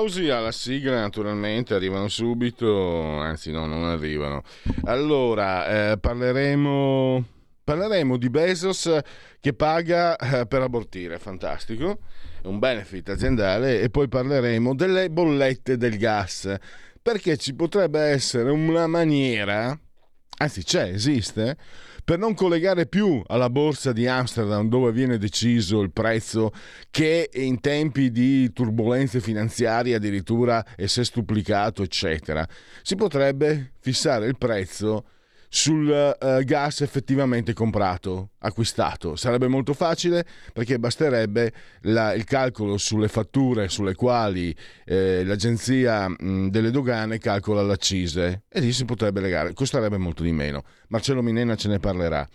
Applausi alla sigla naturalmente arrivano subito, anzi no, non arrivano. Allora, eh, parleremo, parleremo di Bezos che paga eh, per abortire, fantastico, è un benefit aziendale e poi parleremo delle bollette del gas, perché ci potrebbe essere una maniera, anzi c'è, esiste, per non collegare più alla borsa di Amsterdam dove viene deciso il prezzo che in tempi di turbulenze finanziarie addirittura è sestuplicato eccetera si potrebbe fissare il prezzo sul eh, gas effettivamente comprato, acquistato. Sarebbe molto facile perché basterebbe la- il calcolo sulle fatture sulle quali eh, l'agenzia mh, delle dogane calcola l'accise e lì si potrebbe legare, costerebbe molto di meno. Marcello Minena ce ne parlerà.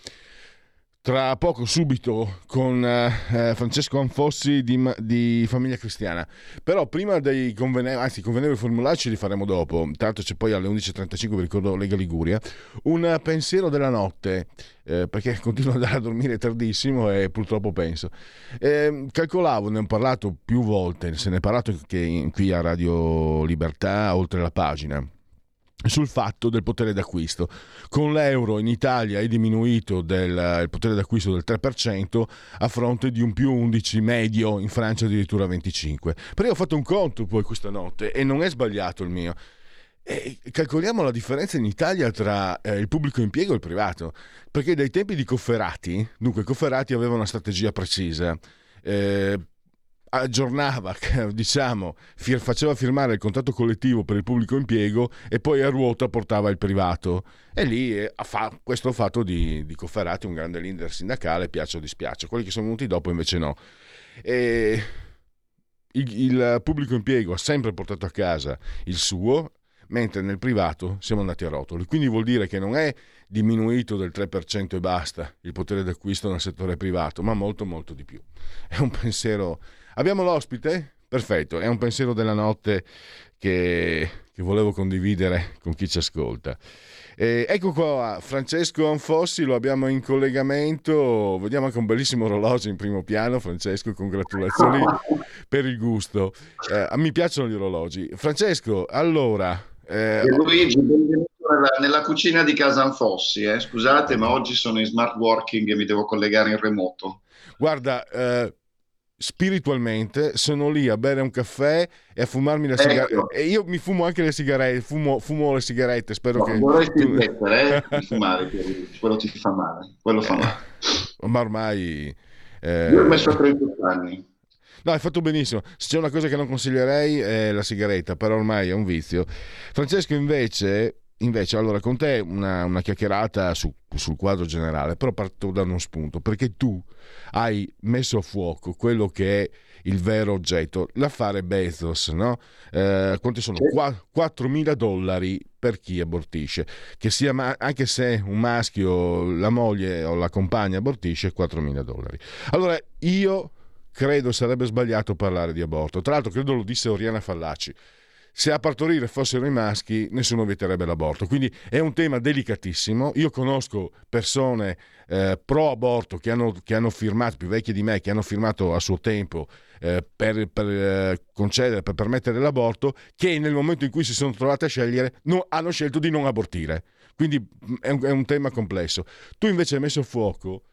Tra poco, subito, con eh, eh, Francesco Anfossi di, di Famiglia Cristiana. Però prima dei convenevoli, anzi convenevoli formulaici li faremo dopo. Tanto c'è poi alle 11.35, vi ricordo Lega Liguria. Un pensiero della notte, eh, perché continuo ad andare a dormire tardissimo e purtroppo penso. Eh, calcolavo, ne ho parlato più volte, se ne è parlato anche qui a Radio Libertà, oltre la pagina sul fatto del potere d'acquisto. Con l'euro in Italia è diminuito del, il potere d'acquisto del 3% a fronte di un più 11 medio, in Francia addirittura 25. Però io ho fatto un conto poi questa notte e non è sbagliato il mio. E calcoliamo la differenza in Italia tra eh, il pubblico impiego e il privato, perché dai tempi di Cofferati, dunque Cofferati aveva una strategia precisa. Eh, aggiornava, diciamo, faceva firmare il contratto collettivo per il pubblico impiego e poi a ruota portava il privato. E lì eh, ha fa- questo fatto di, di Cofferati un grande leader sindacale, piace o dispiace. Quelli che sono venuti dopo invece no. E il, il pubblico impiego ha sempre portato a casa il suo, mentre nel privato siamo andati a rotoli. Quindi vuol dire che non è diminuito del 3% e basta il potere d'acquisto nel settore privato, ma molto molto di più. È un pensiero... Abbiamo l'ospite? Perfetto, è un pensiero della notte che, che volevo condividere con chi ci ascolta. Eh, ecco qua Francesco Anfossi, lo abbiamo in collegamento, vediamo anche un bellissimo orologio in primo piano, Francesco, congratulazioni per il gusto. Eh, mi piacciono gli orologi. Francesco, allora... Eh, Luigi, benvenuto nella, nella, cucina di Casa Anfossi. Eh. Scusate, ma oggi sono in smart working e mi devo collegare in remoto. Guarda, eh, spiritualmente sono lì a bere un caffè e a fumarmi la sigaretta. Ecco. E io mi fumo anche le sigarette, fumo, fumo le sigarette, spero no, che... Vorresti smettere eh, di fumare, quello ti fa male. Quello fa male. Ma ormai... Eh... Io ho messo a 38 anni. No, hai fatto benissimo. Se c'è una cosa che non consiglierei è la sigaretta, però ormai è un vizio. Francesco invece, invece allora con te una, una chiacchierata su, sul quadro generale, però parto da uno spunto, perché tu hai messo a fuoco quello che è il vero oggetto, l'affare Bezos, no? Eh, quanti sono? Sì. 4.000 dollari per chi abortisce, che sia ma- anche se un maschio, la moglie o la compagna abortisce, 4.000 dollari. Allora io credo sarebbe sbagliato parlare di aborto. Tra l'altro, credo lo disse Oriana Fallaci. Se a partorire fossero i maschi, nessuno vieterebbe l'aborto. Quindi è un tema delicatissimo. Io conosco persone eh, pro aborto che che hanno, firmato, più vecchie di me, che hanno firmato a suo tempo eh, per, per eh, concedere, per permettere l'aborto, che nel momento in cui si sono trovate a scegliere no, hanno scelto di non abortire. Quindi è un, è un tema complesso. Tu invece hai messo a fuoco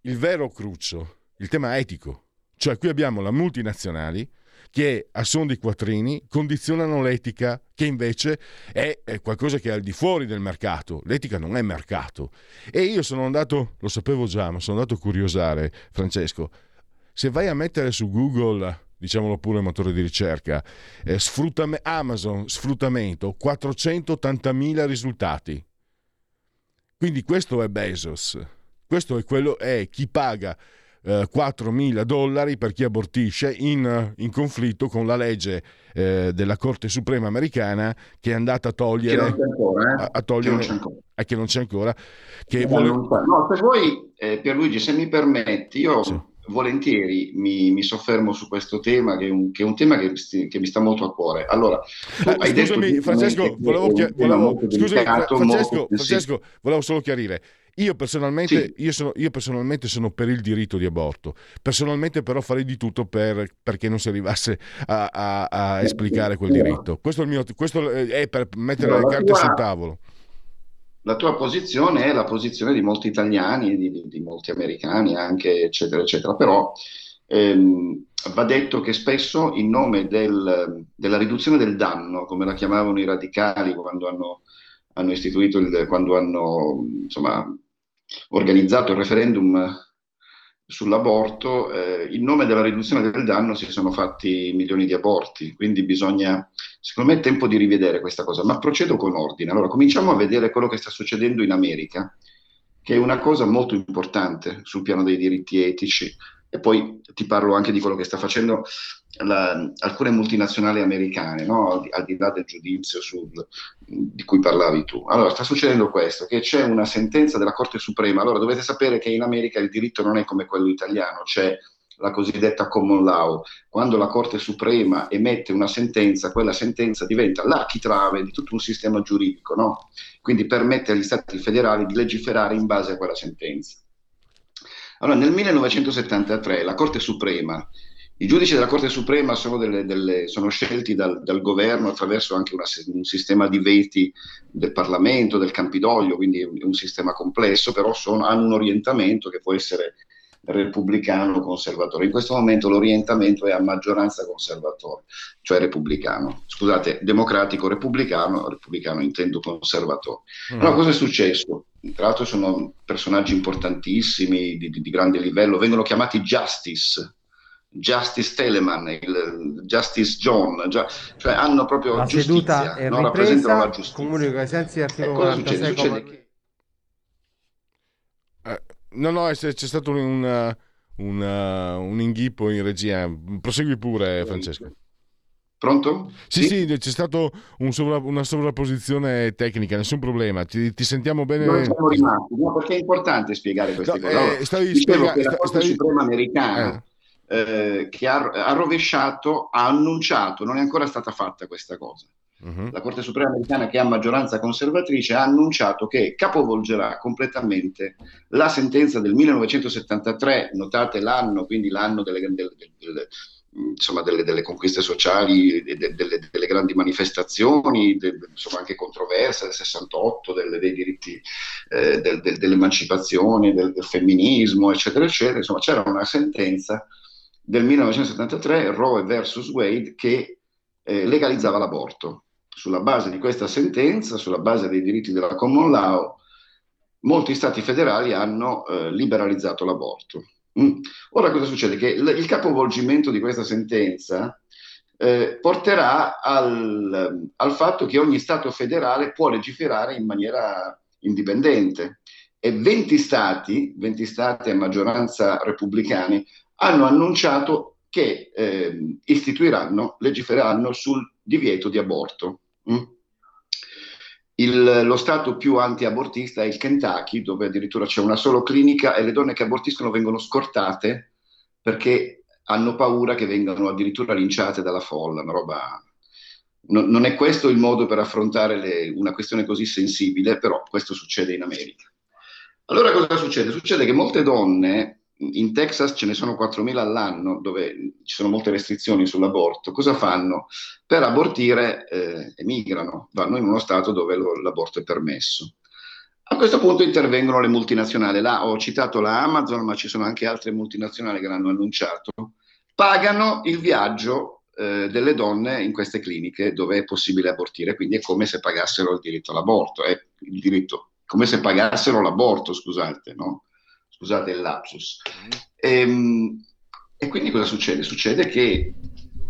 il vero cruccio, il tema etico cioè qui abbiamo le multinazionali che a suon di quattrini condizionano l'etica che invece è, è, qualcosa che è al di fuori del mercato. L'etica non è mercato. E io sono andato, lo sapevo già, ma sono andato a curiosare, Francesco, se vai a mettere su Google diciamolo pure motore di ricerca, eh, sfruttame, Amazon sfruttamento 480.000 risultati. Quindi questo è Bezos, questo è, quello, è chi paga eh, 4.000 dollari per chi abortisce in, in conflitto con la legge eh, della Corte Suprema americana che è andata a togliere... Che non c'è ancora, eh? a, a togliere, che non c'è ancora. Eh, che non c'è ancora che vuole... no, se vuoi, eh, Pierluigi, se mi permetti, io... Sì volentieri mi, mi, soffermo su questo tema, che è un, che è un tema che, che, mi sta molto a cuore. Allora, eh, scusami, Francesco, volevo, volevo, scusami, Francesco, Francesco, volevo solo chiarire. Io personalmente, sì. io, sono, io personalmente, sono, per il diritto di aborto. Personalmente, però, farei di tutto per, perché non si arrivasse a, a, a esplicare quel diritto. Questo è, mio, questo è per mettere no, le carte tua, sul tavolo. La tua posizione è la posizione di molti italiani, di, di, di molti americani, anche, eccetera, eccetera. Però ehm, va detto che spesso, in nome del, della riduzione del danno, come la chiamavano i radicali quando hanno hanno istituito il, quando hanno insomma, organizzato il referendum sull'aborto, eh, in nome della riduzione del danno si sono fatti milioni di aborti, quindi bisogna, secondo me è tempo di rivedere questa cosa, ma procedo con ordine. Allora, cominciamo a vedere quello che sta succedendo in America, che è una cosa molto importante sul piano dei diritti etici, e poi ti parlo anche di quello che sta facendo la, alcune multinazionali americane, no? al, al, di, là del giudizio sul, di cui parlavi tu. Allora, sta succedendo questo, che c'è una sentenza della Corte Suprema. Allora, dovete sapere che in America il diritto non è come quello italiano, c'è la cosiddetta common law. Quando la Corte Suprema emette una sentenza, quella sentenza diventa l'architrave di tutto un sistema giuridico, no? Quindi permette agli Stati federali di legiferare in base a quella sentenza. Allora, nel 1973 la Corte Suprema, i giudici della Corte Suprema sono, delle, delle, sono scelti dal, dal, governo attraverso anche una, un sistema di veti del Parlamento, del Campidoglio, quindi è un, un sistema complesso, però sono, hanno un orientamento che può essere repubblicano conservatore. In questo momento l'orientamento è a maggioranza conservatore, cioè repubblicano. Scusate, democratico repubblicano, repubblicano intendo conservatore. Mm. Allora cosa è successo? Tra l'altro sono personaggi importantissimi, di, di, di grande livello, vengono chiamati Justice, Justice Telemann, il Justice John, già, cioè hanno proprio la giustizia, seduta è no? rappresentano la giustizia. Comunico ai sensi dell'articolo 46 succede? Succede che... eh, No, no, c'è, c'è stato un, un, un, inghippo in regia. Prosegui pure, Francesco. Pronto? Sì, sì, sì c'è stata un sovra, una sovrapposizione tecnica, nessun problema. Ti, ti sentiamo bene. Non siamo rimasti, no, perché è importante spiegare queste no, cose. Eh, stavi spiega- che la Corte stavi... Suprema americana eh. Eh, che ha, ha rovesciato, ha annunciato, non è ancora stata fatta questa cosa uh-huh. la Corte Suprema americana che ha maggioranza conservatrice ha annunciato che capovolgerà completamente la sentenza del 1973, notate l'anno, quindi l'anno delle, delle, delle insomma, delle, delle, conquiste sociali, delle, delle grandi manifestazioni, de, insomma, anche controverse del 68, dei diritti eh, del, del, dell'emancipazione, del, del, femminismo, eccetera, eccetera. Insomma, c'era una sentenza del 1973, Roe versus Wade, che eh, legalizzava l'aborto sulla base di questa sentenza, sulla base dei diritti della common law, molti stati federali hanno eh, liberalizzato l'aborto. Mm. Ora cosa succede? Che l- il capovolgimento di questa sentenza eh, porterà al, al, fatto che ogni Stato federale può legiferare in maniera indipendente e 20 Stati, 20 Stati a maggioranza repubblicani, hanno annunciato che eh, istituiranno, legifereranno sul divieto di aborto. Mm? Il, lo stato più anti-abortista è il Kentucky, dove addirittura c'è una sola clinica e le donne che abortiscono vengono scortate perché hanno paura che vengano addirittura linciate dalla folla, una roba... Non, non è questo il modo per affrontare le, una questione così sensibile, però questo succede in America. Allora cosa succede? Succede che molte donne in Texas ce ne sono 4.000 all'anno dove ci sono molte restrizioni sull'aborto, cosa fanno? Per abortire eh, emigrano, vanno in uno stato dove lo, l'aborto è permesso. A questo punto intervengono le multinazionali, là ho citato la Amazon, ma ci sono anche altre multinazionali che l'hanno annunciato, pagano il viaggio eh, delle donne in queste cliniche dove è possibile abortire, quindi è come se pagassero il diritto all'aborto, è il diritto, come se pagassero l'aborto, scusate, no? Scusate il lapsus. E, ehm, e, quindi cosa succede? Succede che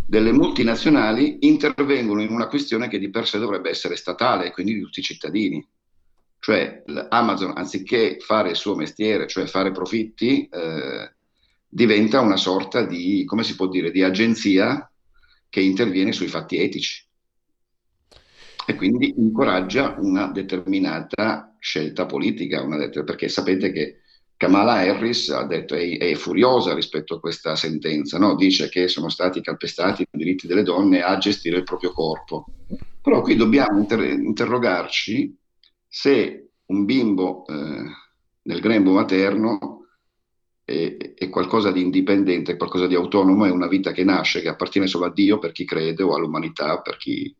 delle multinazionali intervengono in una questione che di per sé dovrebbe essere statale, quindi di tutti i cittadini. Cioè Amazon, anziché fare il suo mestiere, cioè fare profitti, eh, diventa una sorta di, come si può dire, di agenzia che interviene sui fatti etici e quindi incoraggia una determinata scelta politica, det- perché sapete che Kamala Harris ha detto, è, è furiosa rispetto a questa sentenza, no? dice che sono stati calpestati i diritti delle donne a gestire il proprio corpo. Però qui dobbiamo inter- interrogarci se un bimbo eh, nel grembo materno è, è, qualcosa di indipendente, qualcosa di autonomo, è una vita che nasce, che appartiene solo a Dio per chi crede o all'umanità per chi,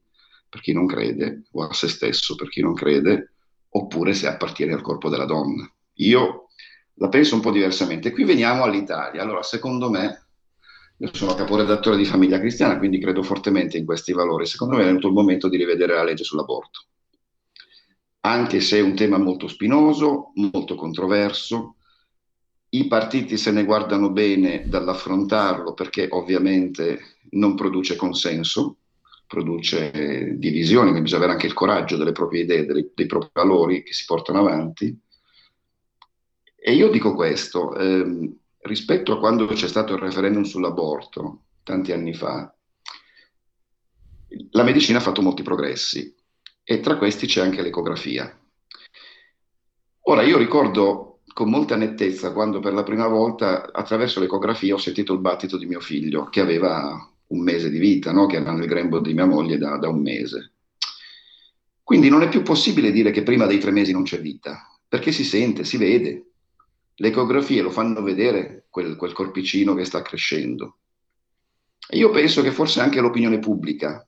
per chi non crede, o a se stesso per chi non crede, oppure se appartiene al corpo della donna. Io la penso un po' diversamente. Qui veniamo all'Italia. Allora, secondo me, io sono caporedattore di Famiglia Cristiana, quindi credo fortemente in questi valori. Secondo me è venuto il momento di rivedere la legge sull'aborto. Anche se è un tema molto spinoso, molto controverso, i partiti se ne guardano bene dall'affrontarlo perché ovviamente non produce consenso, produce divisioni, quindi bisogna avere anche il coraggio delle proprie idee, dei, dei propri valori che si portano avanti. E io dico questo, ehm, rispetto a quando c'è stato il referendum sull'aborto, tanti anni fa, la medicina ha fatto molti progressi e tra questi c'è anche l'ecografia. Ora io ricordo con molta nettezza quando per la prima volta attraverso l'ecografia ho sentito il battito di mio figlio che aveva un mese di vita, no? che era nel grembo di mia moglie da, da un mese. Quindi non è più possibile dire che prima dei tre mesi non c'è vita, perché si sente, si vede. Le ecografie lo fanno vedere quel, quel corpicino che sta crescendo. E io penso che forse anche l'opinione pubblica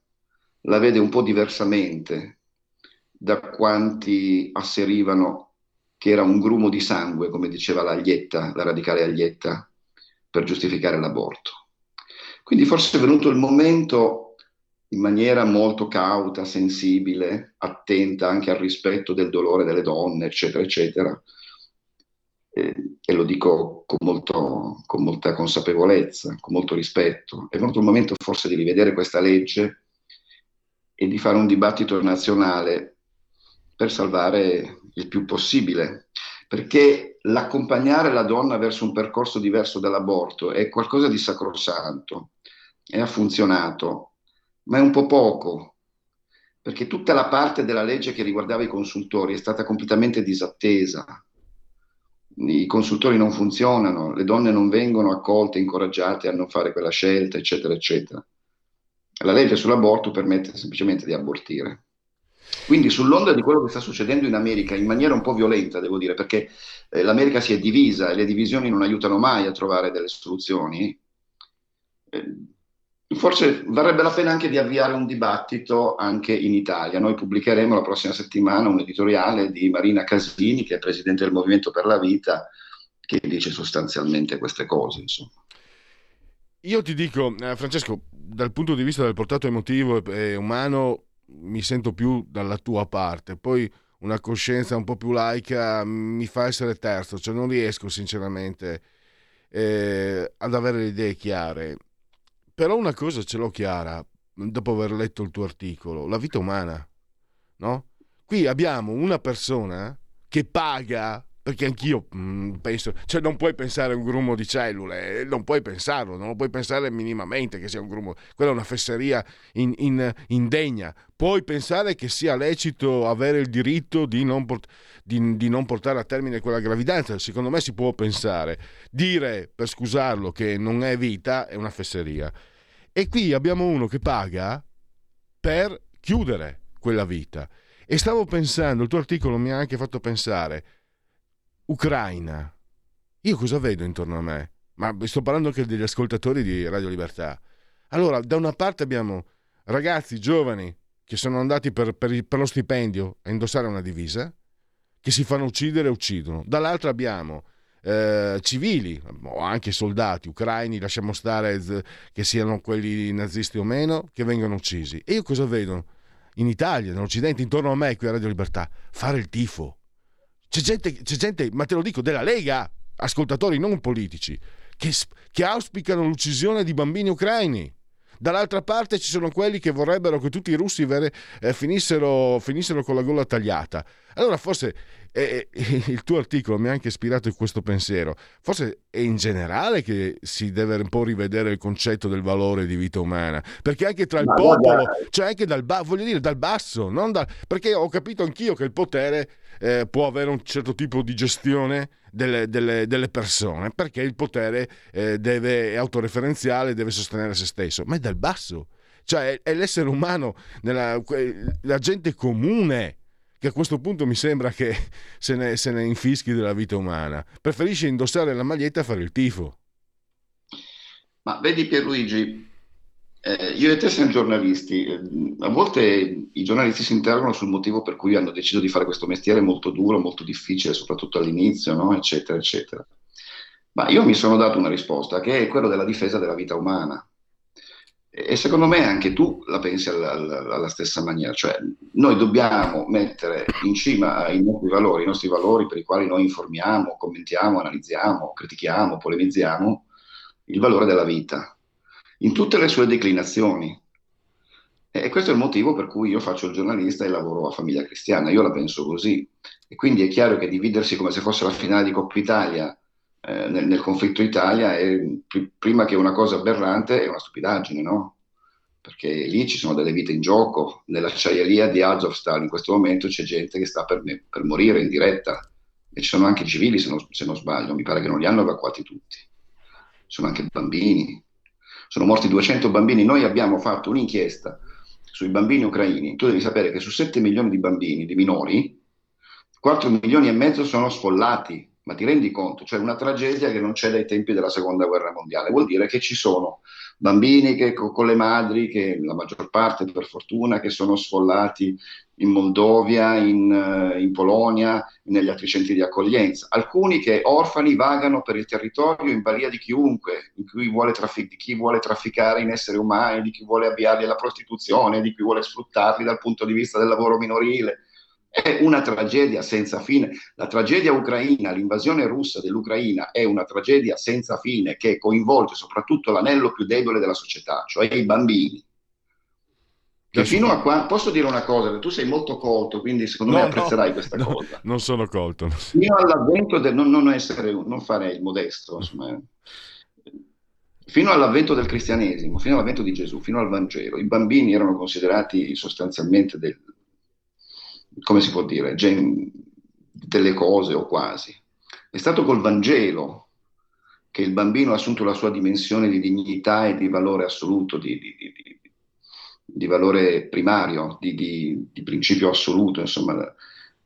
la vede un po' diversamente da quanti asserivano che era un grumo di sangue, come diceva l'Aglietta, la radicale Aglietta, per giustificare l'aborto. Quindi forse è venuto il momento in maniera molto cauta, sensibile, attenta anche al rispetto del dolore delle donne, eccetera, eccetera. E, e lo dico con, molto, con molta consapevolezza, con molto rispetto. È venuto il momento forse di rivedere questa legge e di fare un dibattito nazionale per salvare il più possibile, perché l'accompagnare la donna verso un percorso diverso dall'aborto è qualcosa di sacrosanto e ha funzionato, ma è un po' poco, perché tutta la parte della legge che riguardava i consultori è stata completamente disattesa. I consultori non funzionano, le donne non vengono accolte, incoraggiate a non fare quella scelta, eccetera, eccetera. La legge sull'aborto permette semplicemente di abortire. Quindi sull'onda di quello che sta succedendo in America, in maniera un po' violenta, devo dire, perché eh, l'America si è divisa e le divisioni non aiutano mai a trovare delle soluzioni, eh, Forse varrebbe la pena anche di avviare un dibattito anche in Italia. Noi pubblicheremo la prossima settimana un editoriale di Marina Casini, che è presidente del Movimento per la Vita, che dice sostanzialmente queste cose. Insomma. Io ti dico, eh, Francesco, dal punto di vista del portato emotivo e umano, mi sento più dalla tua parte. Poi una coscienza un po' più laica mi fa essere terzo, cioè non riesco sinceramente eh, ad avere le idee chiare però una cosa ce l'ho chiara, dopo aver letto il tuo articolo, la vita umana, no? Qui abbiamo una persona che paga, perché anch'io mh, mm, penso, cioè non puoi pensare a un grumo di cellule, non puoi pensarlo, non puoi pensare minimamente che sia un grumo, quella è una fesseria in, in, indegna. Puoi pensare che sia lecito avere il diritto di non, port- di, di non portare a termine quella gravidanza, secondo me si può pensare. Dire, per scusarlo, che non è vita è una fesseria. E qui abbiamo uno che paga per chiudere quella vita. E stavo pensando, il tuo articolo mi ha anche fatto pensare, Ucraina, io cosa vedo intorno a me? Ma sto parlando anche degli ascoltatori di Radio Libertà. Allora, da una parte abbiamo ragazzi giovani che sono andati per, per, per lo stipendio a indossare una divisa, che si fanno uccidere e uccidono. Dall'altra abbiamo eh, civili o anche soldati ucraini, lasciamo stare che siano quelli nazisti o meno, che vengono uccisi. E io cosa vedo? In Italia, nell'Occidente, intorno a me, qui a Radio Libertà, fare il tifo. C'è gente, c'è gente ma te lo dico, della Lega, ascoltatori non politici, che, che auspicano l'uccisione di bambini ucraini. Dall'altra parte ci sono quelli che vorrebbero che tutti i russi vere, eh, finissero, finissero, con la gola tagliata. Allora forse eh, eh il tuo articolo mi ha anche ispirato in questo pensiero. Forse è in generale che si deve un po' rivedere il concetto del valore di vita umana. Perché anche tra il Ma popolo, guarda... cioè anche dal, voglio dire, dal basso, da, perché ho capito anch'io che il potere eh, può avere un certo tipo di gestione delle, delle, delle persone, perché il potere eh, deve, è autoreferenziale, deve sostenere se stesso, ma è dal basso. Cioè è, l'essere umano, nella, la gente comune che a questo punto mi sembra che se ne, se ne infischi della vita umana. Preferisce indossare la maglietta e fare il tifo. Ma vedi Pierluigi, eh, io e te siamo giornalisti, eh, a volte i giornalisti si interrogano sul motivo per cui hanno deciso di fare questo mestiere molto duro, molto difficile, soprattutto all'inizio, no? eccetera, eccetera. Ma io mi sono dato una risposta che è quella della difesa della vita umana. E secondo me anche tu la pensi alla, alla, alla, stessa maniera, cioè noi dobbiamo mettere in cima ai nostri valori, i nostri valori per i quali noi informiamo, commentiamo, analizziamo, critichiamo, polemizziamo, il valore della vita, in tutte le sue declinazioni. E questo è il motivo per cui io faccio il giornalista e lavoro a Famiglia Cristiana, io la penso così. E quindi è chiaro che dividersi come se fosse la finale di Coppa Italia eh, nel, nel, conflitto Italia è pr- prima che una cosa aberrante è una stupidaggine, no? Perché lì ci sono delle vite in gioco. Nell'acciaieria di Azovstal in questo momento c'è gente che sta per, me, per morire in diretta. E ci sono anche civili, se non, se non sbaglio, mi pare che non li hanno evacuati tutti. Ci sono anche bambini, sono morti 200 bambini. Noi abbiamo fatto un'inchiesta sui bambini ucraini. Tu devi sapere che su 7 milioni di bambini, di minori, 4 milioni e mezzo sono sfollati. Ma ti rendi conto? Cioè una tragedia che non c'è dai tempi della seconda guerra mondiale. Vuol dire che ci sono bambini che, con le madri, che la maggior parte per fortuna, che sono sfollati in Moldovia, in, eh, in, Polonia, negli altri centri di accoglienza. Alcuni che orfani vagano per il territorio in balia di chiunque, traffic- di chi vuole trafficare in esseri umani, di chi vuole avviarli alla prostituzione, di chi vuole sfruttarli dal punto di vista del lavoro minorile. È una tragedia senza fine. La tragedia ucraina, l'invasione russa dell'Ucraina è una tragedia senza fine che coinvolge soprattutto l'anello più debole della società, cioè i bambini che fino a qua posso dire una cosa, tu sei molto colto, quindi secondo no, me apprezzerai no, questa no, cosa. Non sono colto. Fino all'avvento del non, non, essere, non fare il modesto, insomma, fino all'avvento del cristianesimo, fino all'avvento di Gesù, fino al Vangelo, i bambini erano considerati sostanzialmente del, come si può dire, gen, delle cose o quasi. È stato col Vangelo che il bambino ha assunto la sua dimensione di dignità e di valore assoluto, di, di, di di valore primario, di, principio assoluto, insomma,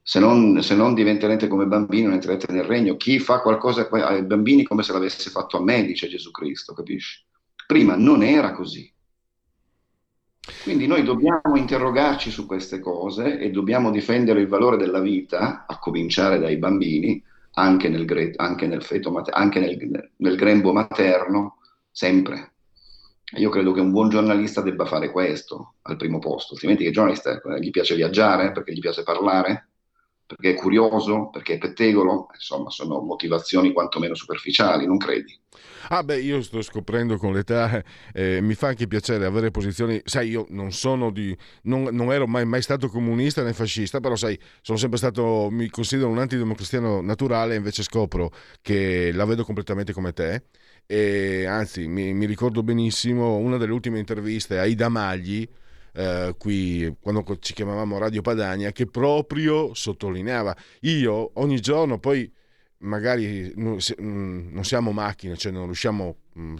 se non, se non, diventerete come bambini non entrerete nel regno. Chi fa qualcosa ai bambini come se l'avesse fatto a me, dice Gesù Cristo, capisci? Prima non era così. Quindi noi dobbiamo interrogarci su queste cose e dobbiamo difendere il valore della vita, a cominciare dai bambini, anche nel, anche nel, feto, anche nel, nel grembo materno, sempre. Io credo che un buon giornalista debba fare questo al primo posto, altrimenti che giornalista eh, gli piace viaggiare, perché gli piace parlare, perché è curioso, perché è pettegolo, insomma sono motivazioni quantomeno superficiali, non credi? Ah beh, io sto scoprendo con l'età, eh, mi fa anche piacere avere posizioni, sai io non sono di, non, non ero mai, mai, stato comunista né fascista, però sai, sono sempre stato, mi considero un antidemocristiano naturale, invece scopro che la vedo completamente come te. E anzi mi, mi, ricordo benissimo una delle ultime interviste a Ida Magli eh, qui quando ci chiamavamo Radio Padania che proprio sottolineava io ogni giorno poi magari non siamo macchine cioè non riusciamo mm,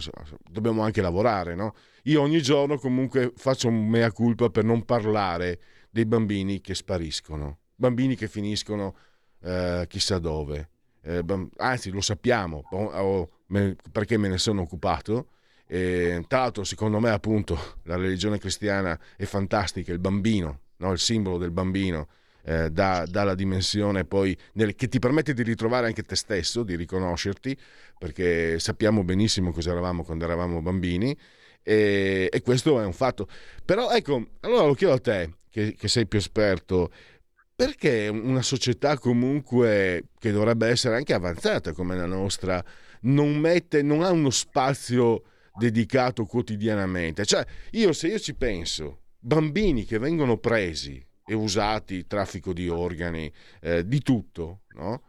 dobbiamo anche lavorare no? io ogni giorno comunque faccio un mea culpa per non parlare dei bambini che spariscono bambini che finiscono eh, chissà dove eh, anzi lo sappiamo perché me ne sono occupato. E, tra l'altro, secondo me, appunto, la religione cristiana è fantastica, il bambino, no? il simbolo del bambino. Eh, dà, dà, la dimensione poi nel, che ti permette di ritrovare anche te stesso, di riconoscerti, perché sappiamo benissimo cosa eravamo quando eravamo bambini e, e questo è un fatto. Però ecco, allora lo chiedo a te, che, che sei più esperto, perché una società comunque che dovrebbe essere anche avanzata come la nostra non, mette, non ha uno spazio dedicato quotidianamente. Cioè, io se io ci penso, bambini che vengono presi e usati, traffico di organi, eh, di tutto, no?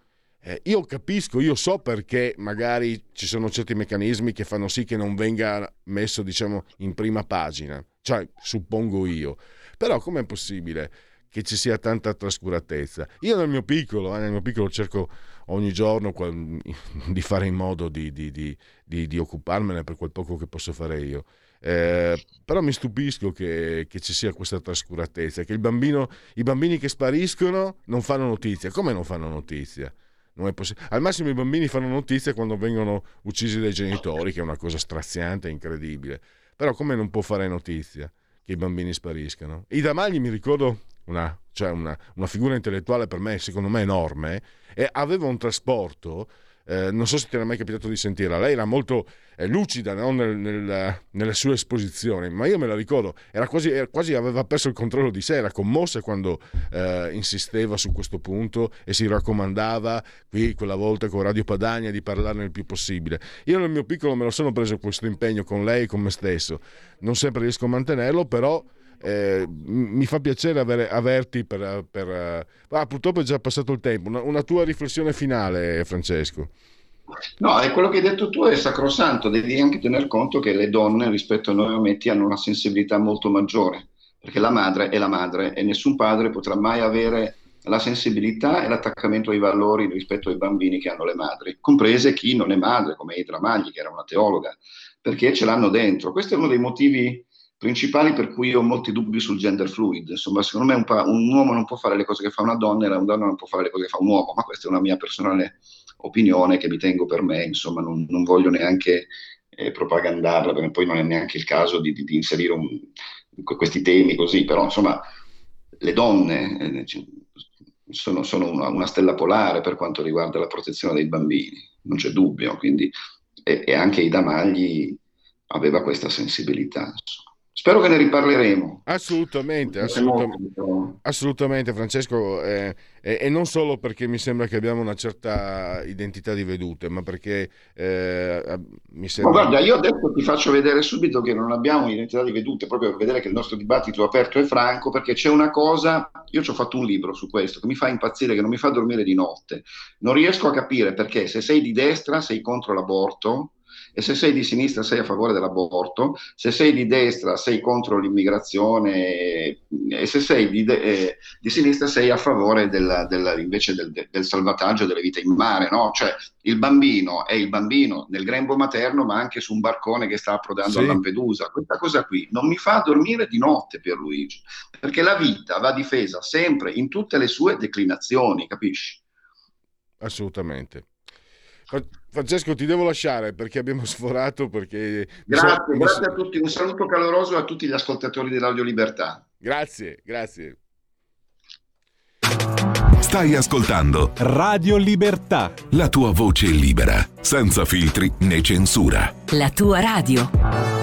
Eh, io capisco, io so perché magari ci sono certi meccanismi che fanno sì che non venga messo, diciamo, in prima pagina, cioè suppongo io. Però com'è possibile che ci sia tanta trascuratezza? Io nel mio piccolo, eh, nel mio piccolo cerco ogni giorno di fare in modo di, di, di, di, occuparmene per quel poco che posso fare io. Eh, però mi stupisco che, che, ci sia questa trascuratezza, che bambino, i bambini che spariscono non fanno notizia. Come non fanno notizia? Non poss- Al massimo i bambini fanno notizia quando vengono uccisi dai genitori, che è una cosa straziante incredibile. Però come non può fare notizia che i bambini spariscano? Ida Magli mi ricordo una, cioè una, una figura intellettuale per me, secondo me enorme, e aveva un trasporto eh, non so se ti era mai capitato di sentirla, lei era molto eh, lucida no? nel, nel, nelle sue esposizioni, ma io me la ricordo, era quasi, era quasi, aveva perso il controllo di sé, era commossa quando eh, insisteva su questo punto e si raccomandava qui quella volta con Radio Padania di parlarne il più possibile. Io nel mio piccolo me lo sono preso questo impegno con lei e con me stesso, non sempre riesco a mantenerlo, però eh, mi fa piacere avere, averti per... per ah, purtroppo è già passato il tempo. Una, una, tua riflessione finale, Francesco. No, è quello che hai detto tu è sacrosanto, devi anche tener conto che le donne rispetto a noi ometti hanno una sensibilità molto maggiore, perché la madre è la madre e nessun padre potrà mai avere la sensibilità e l'attaccamento ai valori rispetto ai bambini che hanno le madri, comprese chi non è madre, come Idra Magli, che era una teologa, perché ce l'hanno dentro. Questo è uno dei motivi principali per cui ho molti dubbi sul gender fluid. Insomma, secondo me un, pa- un, uomo non può fare le cose che fa una donna e una donna non può fare le cose che fa un uomo, ma questa è una mia personale opinione che mi tengo per me, insomma, non, non voglio neanche eh, propagandarla, perché poi non è neanche il caso di, di, di inserire un, questi temi così, però insomma, le donne eh, sono, sono una, una, stella polare per quanto riguarda la protezione dei bambini, non c'è dubbio, quindi, e, e anche Ida Magli aveva questa sensibilità. Insomma. Spero che ne riparleremo. Assolutamente, assolutamente, assolutamente Francesco, eh, eh, e non solo perché mi sembra che abbiamo una certa identità di vedute, ma perché eh, mi sembra... Ma guarda, io adesso ti faccio vedere subito che non abbiamo un'identità di vedute, proprio per vedere che il nostro dibattito è aperto e franco, perché c'è una cosa, io ci ho fatto un libro su questo, che mi fa impazzire, che non mi fa dormire di notte. Non riesco a capire perché se sei di destra sei contro l'aborto, e se sei di sinistra sei a favore dell'aborto, se sei di destra sei contro l'immigrazione e se sei di, de- eh, di sinistra sei a favore della, della, invece del, del, salvataggio delle vite in mare, no? Cioè il bambino è il bambino nel grembo materno ma anche su un barcone che sta approdando sì. a Lampedusa. Questa cosa qui non mi fa dormire di notte Pierluigi, perché la vita va difesa sempre in tutte le sue declinazioni, capisci? Assolutamente. Francesco, ti devo lasciare perché abbiamo sforato. Perché grazie, so, grazie a tutti. Un saluto caloroso a tutti gli ascoltatori dell'Audio Libertà. Grazie, grazie. Stai ascoltando Radio Libertà. La tua voce libera, senza filtri né censura. La tua radio.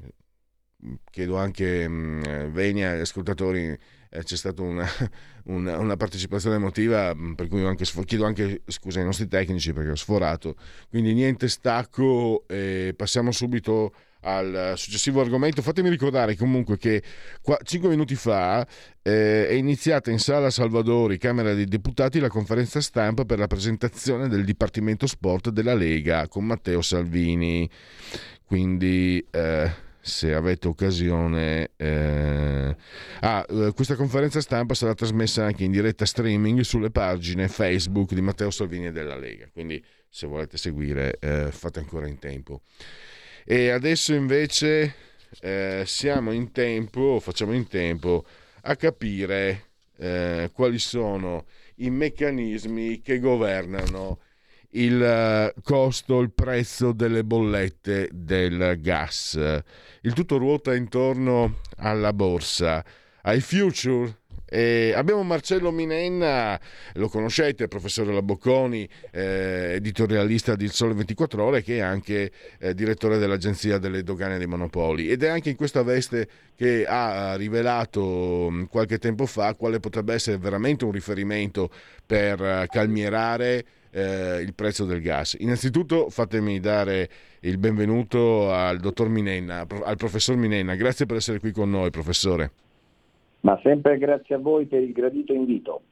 chiedo anche mh, mm, Venia agli ascoltatori, eh, c'è stata una, una, una, partecipazione emotiva mm, per cui anche, chiedo anche scusa ai nostri tecnici perché ho sforato, quindi niente stacco, eh, passiamo subito al successivo argomento. Fatemi ricordare comunque che qua, 5 minuti fa eh, è iniziata in sala Salvadori, Camera dei Deputati, la conferenza stampa per la presentazione del Dipartimento Sport della Lega con Matteo Salvini. Quindi eh, se avete occasione. Eh... Ah, eh, questa conferenza stampa sarà trasmessa anche in diretta streaming sulle pagine Facebook di Matteo Salvini e della Lega, quindi se volete seguire eh, fate ancora in tempo. E adesso invece eh, siamo in tempo, facciamo in tempo a capire eh, quali sono i meccanismi che governano il eh, costo, il prezzo delle bollette del gas. Il tutto ruota intorno alla borsa, ai future e abbiamo Marcello Minenna, lo conoscete, professore Labocconi, eh, editorialista di Il Sole 24 Ore, che è anche eh, direttore dell'Agenzia delle Dogane dei Monopoli. Ed è anche in questa veste che ha rivelato mm, qualche tempo fa quale potrebbe essere veramente un riferimento per eh, calmierare eh, il prezzo del gas. Innanzitutto fatemi dare il benvenuto al dottor Minenna, al professor Minenna. Grazie per essere qui con noi, professore. Ma sempre grazie a voi per il gradito invito.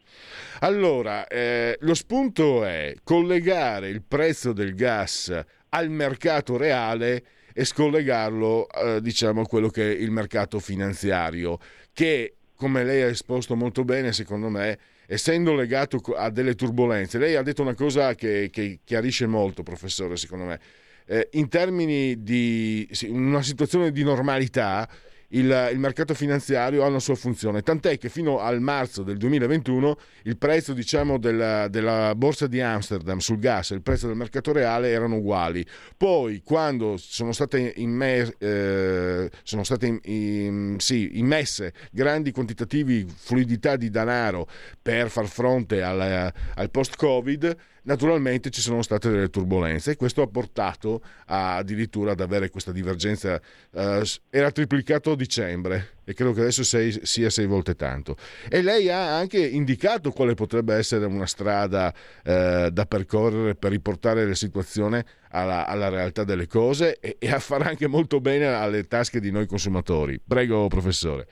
Allora, eh, lo spunto è collegare il prezzo del gas al mercato reale e scollegarlo, eh, diciamo, a quello che è il mercato finanziario, che, come lei ha esposto molto bene, secondo me, essendo legato a delle turbulenze, lei ha detto una cosa che, che chiarisce molto, professore, secondo me. Eh, in termini di una situazione di normalità, il, il, mercato finanziario ha una sua funzione, tant'è che fino al marzo del 2021 il prezzo diciamo, della, della, borsa di Amsterdam sul gas e il prezzo del mercato reale erano uguali. Poi quando sono state, imme, eh, sono state in, in, sì, immesse grandi quantitativi fluidità di denaro per far fronte al, al post-Covid, Naturalmente ci sono state delle turbulenze e questo ha portato a, addirittura ad avere questa divergenza. Eh, era triplicato a dicembre e credo che adesso sei, sia sei volte tanto. E lei ha anche indicato quale potrebbe essere una strada eh, da percorrere per riportare la situazione alla, alla realtà delle cose e, e a fare anche molto bene alle tasche di noi consumatori. Prego, professore.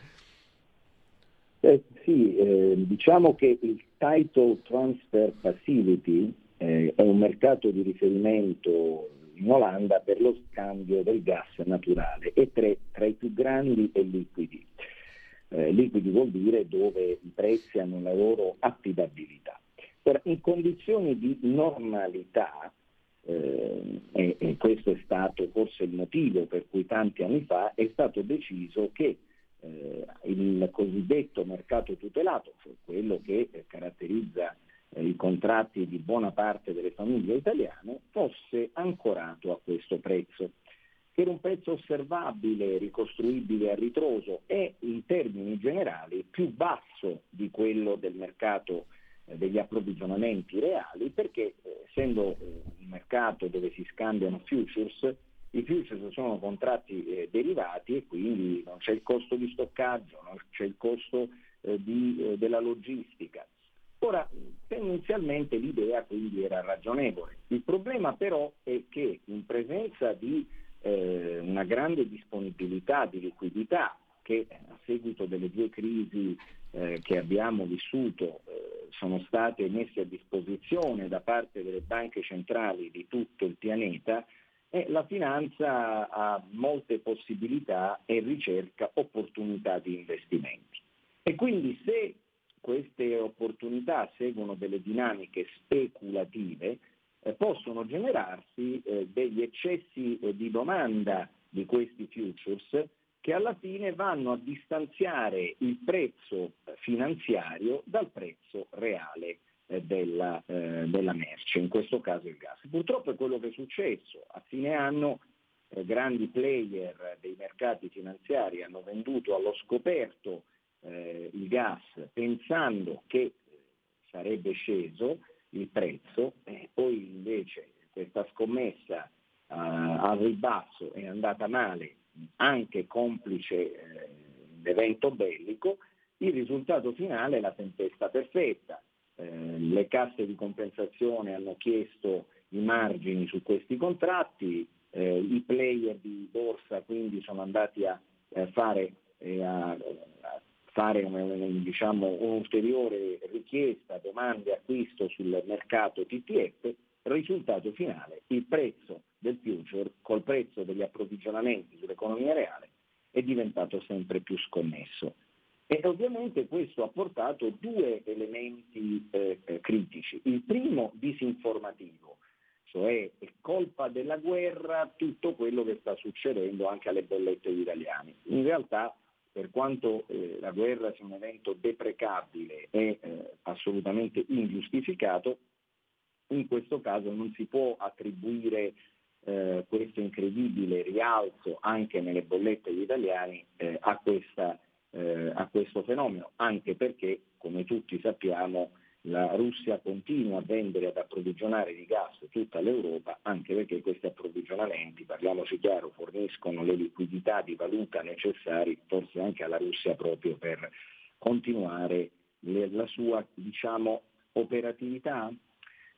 Eh, sì, eh, diciamo che il Title Transfer Facility eh, è un mercato di riferimento in Olanda per lo scambio del gas naturale e tre, tra i più grandi è liquidi. Eh, liquidi vuol dire dove i prezzi hanno la loro affidabilità. Ora, in condizioni di normalità, eh, e, e questo è stato forse il motivo per cui tanti anni fa è stato deciso che eh, il cosiddetto mercato tutelato, cioè quello che eh, caratterizza eh, i contratti di buona parte delle famiglie italiane, fosse ancorato a questo prezzo, che era un prezzo osservabile, ricostruibile a ritroso e in termini generali più basso di quello del mercato eh, degli approvvigionamenti reali, perché essendo un mercato dove si scambiano futures, i futures sono contratti eh, derivati e quindi non c'è il costo di stoccaggio, non c'è il costo eh, di, eh, della logistica. Ora, tendenzialmente l'idea quindi era ragionevole. Il problema però è che in presenza di eh, una grande disponibilità di liquidità che a seguito delle due crisi eh, che abbiamo vissuto eh, sono state messe a disposizione da parte delle banche centrali di tutto il pianeta, e la finanza ha molte possibilità e ricerca opportunità di investimenti. E quindi se queste opportunità seguono delle dinamiche speculative, eh, possono generarsi eh, degli eccessi eh, di domanda di questi futures che alla fine vanno a distanziare il prezzo finanziario dal prezzo reale eh, della, eh, della, merce, in questo caso il gas. Purtroppo è quello che è successo. A fine anno eh, grandi player dei mercati finanziari hanno venduto allo scoperto eh, il gas pensando che sarebbe sceso il prezzo e poi invece questa scommessa eh, al ribasso è andata male anche complice eh, l'evento bellico, il risultato finale è la tempesta perfetta. Eh, le casse di compensazione hanno chiesto i margini su questi contratti, eh, i player di borsa quindi sono andati a, a fare, eh, a, a fare diciamo, un'ulteriore richiesta, domande, acquisto sul mercato TTF, risultato finale, il prezzo del future col prezzo degli approvvigionamenti sull'economia reale è diventato sempre più sconnesso. E ovviamente questo ha portato due elementi eh, eh, critici. Il primo disinformativo, cioè è colpa della guerra tutto quello che sta succedendo anche alle bollette degli italiani. In realtà per quanto eh, la guerra sia un evento deprecabile e eh, assolutamente ingiustificato, In questo caso non si può attribuire eh, questo incredibile rialzo anche nelle bollette degli italiani eh, a, questa, eh, a questo fenomeno, anche perché, come tutti sappiamo, la Russia continua a vendere ad approvvigionare di gas tutta l'Europa, anche perché questi approvvigionamenti, parliamoci chiaro, forniscono le liquidità di valuta necessarie forse anche alla Russia proprio per continuare la sua diciamo, operatività.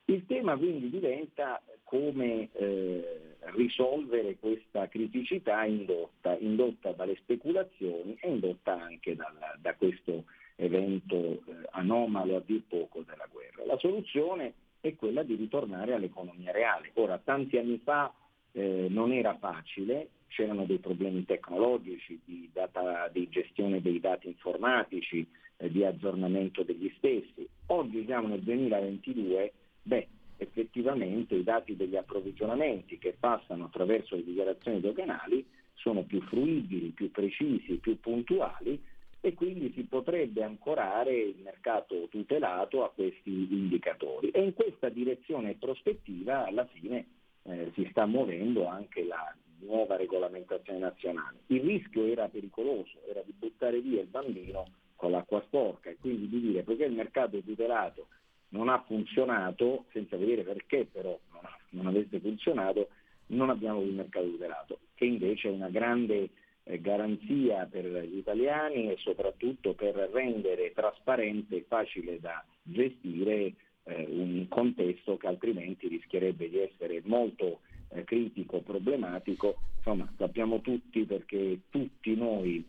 Il tema quindi diventa come eh, risolvere questa criticità indotta, indotta, dalle speculazioni e indotta anche dal, da questo evento eh, anomalo a dir poco della guerra. La soluzione è quella di ritornare all'economia reale. Ora, tanti anni fa eh, non era facile, c'erano dei problemi tecnologici, di, data, di gestione dei dati informatici, eh, di aggiornamento degli stessi. Oggi siamo nel 2022, beh, effettivamente i dati degli approvvigionamenti che passano attraverso le dichiarazioni doganali sono più fruibili, più precisi, più puntuali e quindi si potrebbe ancorare il mercato tutelato a questi indicatori. E in questa direzione e prospettiva alla fine eh, si sta muovendo anche la nuova regolamentazione nazionale. Il rischio era pericoloso, era di buttare via il bambino con l'acqua sporca e quindi di dire poiché il mercato tutelato non ha funzionato, senza vedere perché però non, non avesse funzionato, non abbiamo il mercato tutelato, che invece è una grande eh, garanzia per gli italiani e soprattutto per rendere trasparente e facile da gestire eh, un contesto che altrimenti rischierebbe di essere molto eh, critico, problematico. Insomma, sappiamo tutti perché tutti noi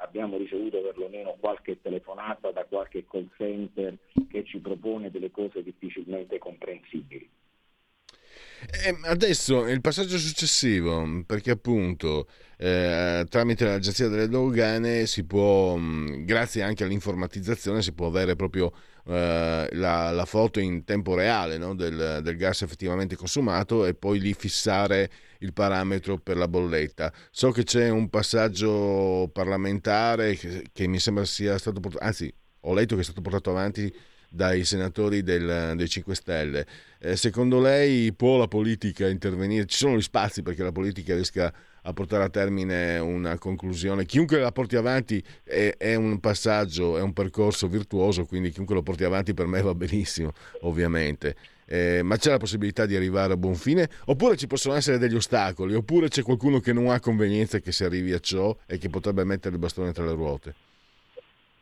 abbiamo ricevuto perlomeno qualche telefonata da qualche call center che ci propone delle cose difficilmente comprensibili. Eh, adesso il passaggio successivo, perché appunto eh, tramite l'agenzia delle dogane si può, mh, grazie anche all'informatizzazione, si può avere proprio eh, la, la, foto in tempo reale no? del, del, gas effettivamente consumato e poi lì fissare il parametro per la bolletta. So che c'è un passaggio parlamentare che, che mi sembra sia stato portato, anzi ho letto che è stato portato avanti dai senatori del, dei 5 Stelle. Eh, secondo lei può la politica intervenire? Ci sono gli spazi perché la politica riesca a portare a termine una conclusione. Chiunque la porti avanti è, è, un passaggio, è un percorso virtuoso, quindi chiunque lo porti avanti per me va benissimo, ovviamente. Eh, ma c'è la possibilità di arrivare a buon fine? Oppure ci possono essere degli ostacoli? Oppure c'è qualcuno che non ha convenienza che si arrivi a ciò e che potrebbe mettere il bastone tra le ruote?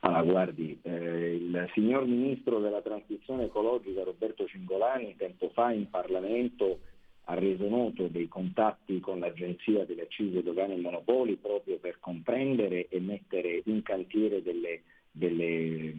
Ah, guardi, eh, il signor Ministro della Transizione Ecologica Roberto Cingolani tempo fa in Parlamento ha reso noto dei contatti con l'Agenzia delle Accise, Dogane e Monopoli proprio per comprendere e mettere in cantiere delle, delle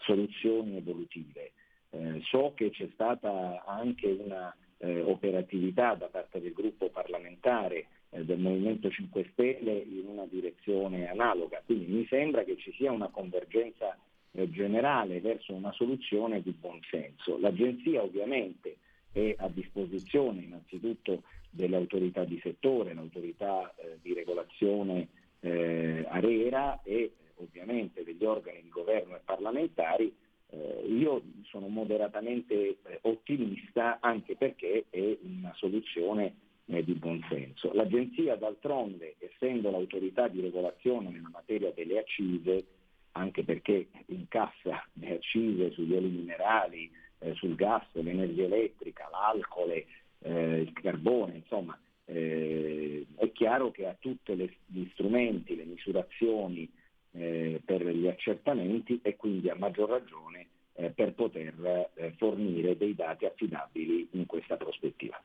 soluzioni evolutive. Eh, so che c'è stata anche una eh, operatività da parte del gruppo parlamentare eh, del Movimento 5 Stelle in una direzione analoga, quindi mi sembra che ci sia una convergenza eh, generale verso una soluzione di buon senso. L'Agenzia ovviamente è a disposizione innanzitutto delle autorità di settore, l'autorità eh, di regolazione ARERA e ovviamente degli organi di governo e parlamentari. Eh, io sono moderatamente eh, ottimista anche perché è una soluzione eh, di buonsenso. L'Agenzia d'altronde, essendo l'autorità di regolazione nella materia delle accise, anche perché incassa le accise sugli oli minerali, eh, sul gas, l'energia elettrica, l'alcol, eh, il carbone, insomma, eh, è chiaro che ha tutti gli strumenti, le misurazioni eh, per gli accertamenti e quindi a maggior ragione eh, per poter eh, fornire dei dati affidabili in questa prospettiva.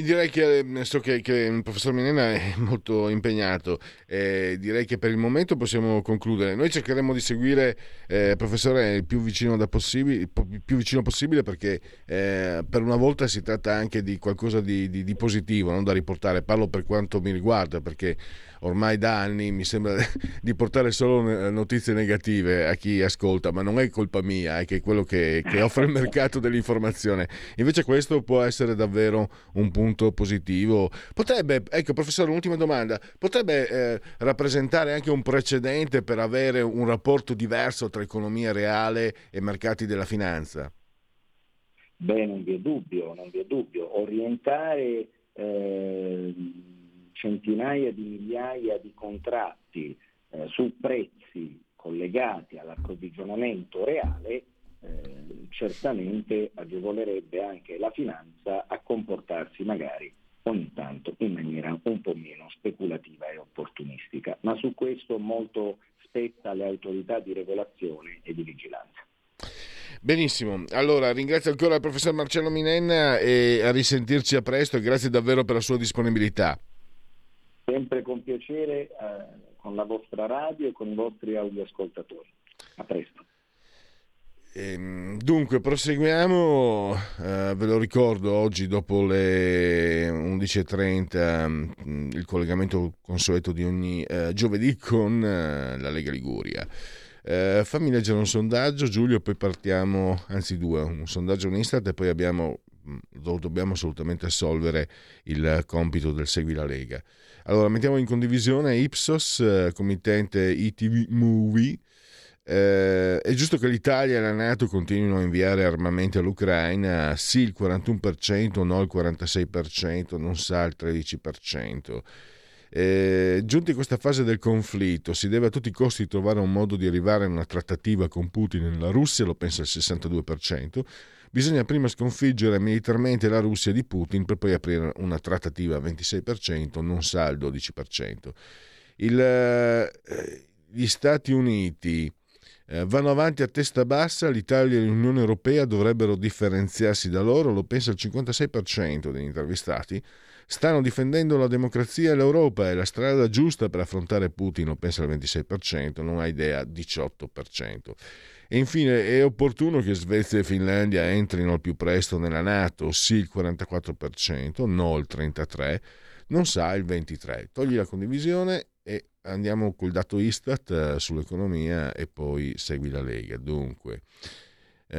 Direi che eh, so che, che, il professor Minena è molto impegnato, eh, direi che per il momento possiamo concludere. Noi cercheremo di seguire, eh, professore, il più vicino, possibile, più vicino possibile perché eh, per una volta si tratta anche di qualcosa di, di, di positivo, non da riportare. Parlo per quanto mi riguarda perché ormai da anni mi sembra di portare solo notizie negative a chi ascolta, ma non è colpa mia, è che è quello che, che offre il mercato dell'informazione. Invece questo può essere davvero un punto positivo. Potrebbe, ecco professore, un'ultima domanda, potrebbe eh, rappresentare anche un precedente per avere un rapporto diverso tra economia reale e mercati della finanza? Beh, non vi è dubbio, non vi è dubbio. Orientare eh, centinaia di migliaia di contratti eh, su prezzi collegati all'approvvigionamento reale eh, certamente agevolerebbe anche la finanza a comportarsi magari ogni tanto in maniera un po' meno speculativa e opportunistica, ma su questo molto spetta alle autorità di regolazione e di vigilanza. Benissimo, allora ringrazio ancora il professor Marcello Minenna e a risentirci a presto e grazie davvero per la sua disponibilità. Sempre con piacere eh, con la vostra radio e con i vostri audioascoltatori. A presto. Ehm, dunque, proseguiamo, eh, ve lo ricordo, oggi dopo le 11.30 mm, il collegamento consueto di ogni eh, giovedì con eh, la Lega Liguria. Eh, fammi leggere un sondaggio, Giulio, poi partiamo, anzi due, un sondaggio in Istat e poi abbiamo, mm, dobbiamo assolutamente assolvere il compito del Segui la Lega. Allora, mettiamo in condivisione Ipsos, eh, committente ITV Movie, eh, è giusto che l'Italia e la Nato continuino a inviare armamenti all'Ucraina? Sì, il 41%, no il 46%, non sa il 13%. Eh, giunti a questa fase del conflitto, si deve a tutti i costi trovare un modo di arrivare a una trattativa con Putin la Russia, lo pensa il 62%. Bisogna prima sconfiggere militarmente la Russia di Putin per poi aprire una trattativa al 26%, non sa il 12%. Il, eh, gli Stati Uniti eh, vanno avanti a testa bassa, l'Italia e l'Unione Europea dovrebbero differenziarsi da loro, lo pensa il 56% degli intervistati. Stanno difendendo la democrazia e l'Europa, è la strada giusta per affrontare Putin, lo pensa il 26%, non ha idea 18%. E infine è opportuno che Svezia e Finlandia entrino al più presto nella Nato, sì il 44%, no il 33%, non sa il 23%. Togli la condivisione e andiamo col dato Istat eh, sull'economia e poi segui la Lega. Dunque,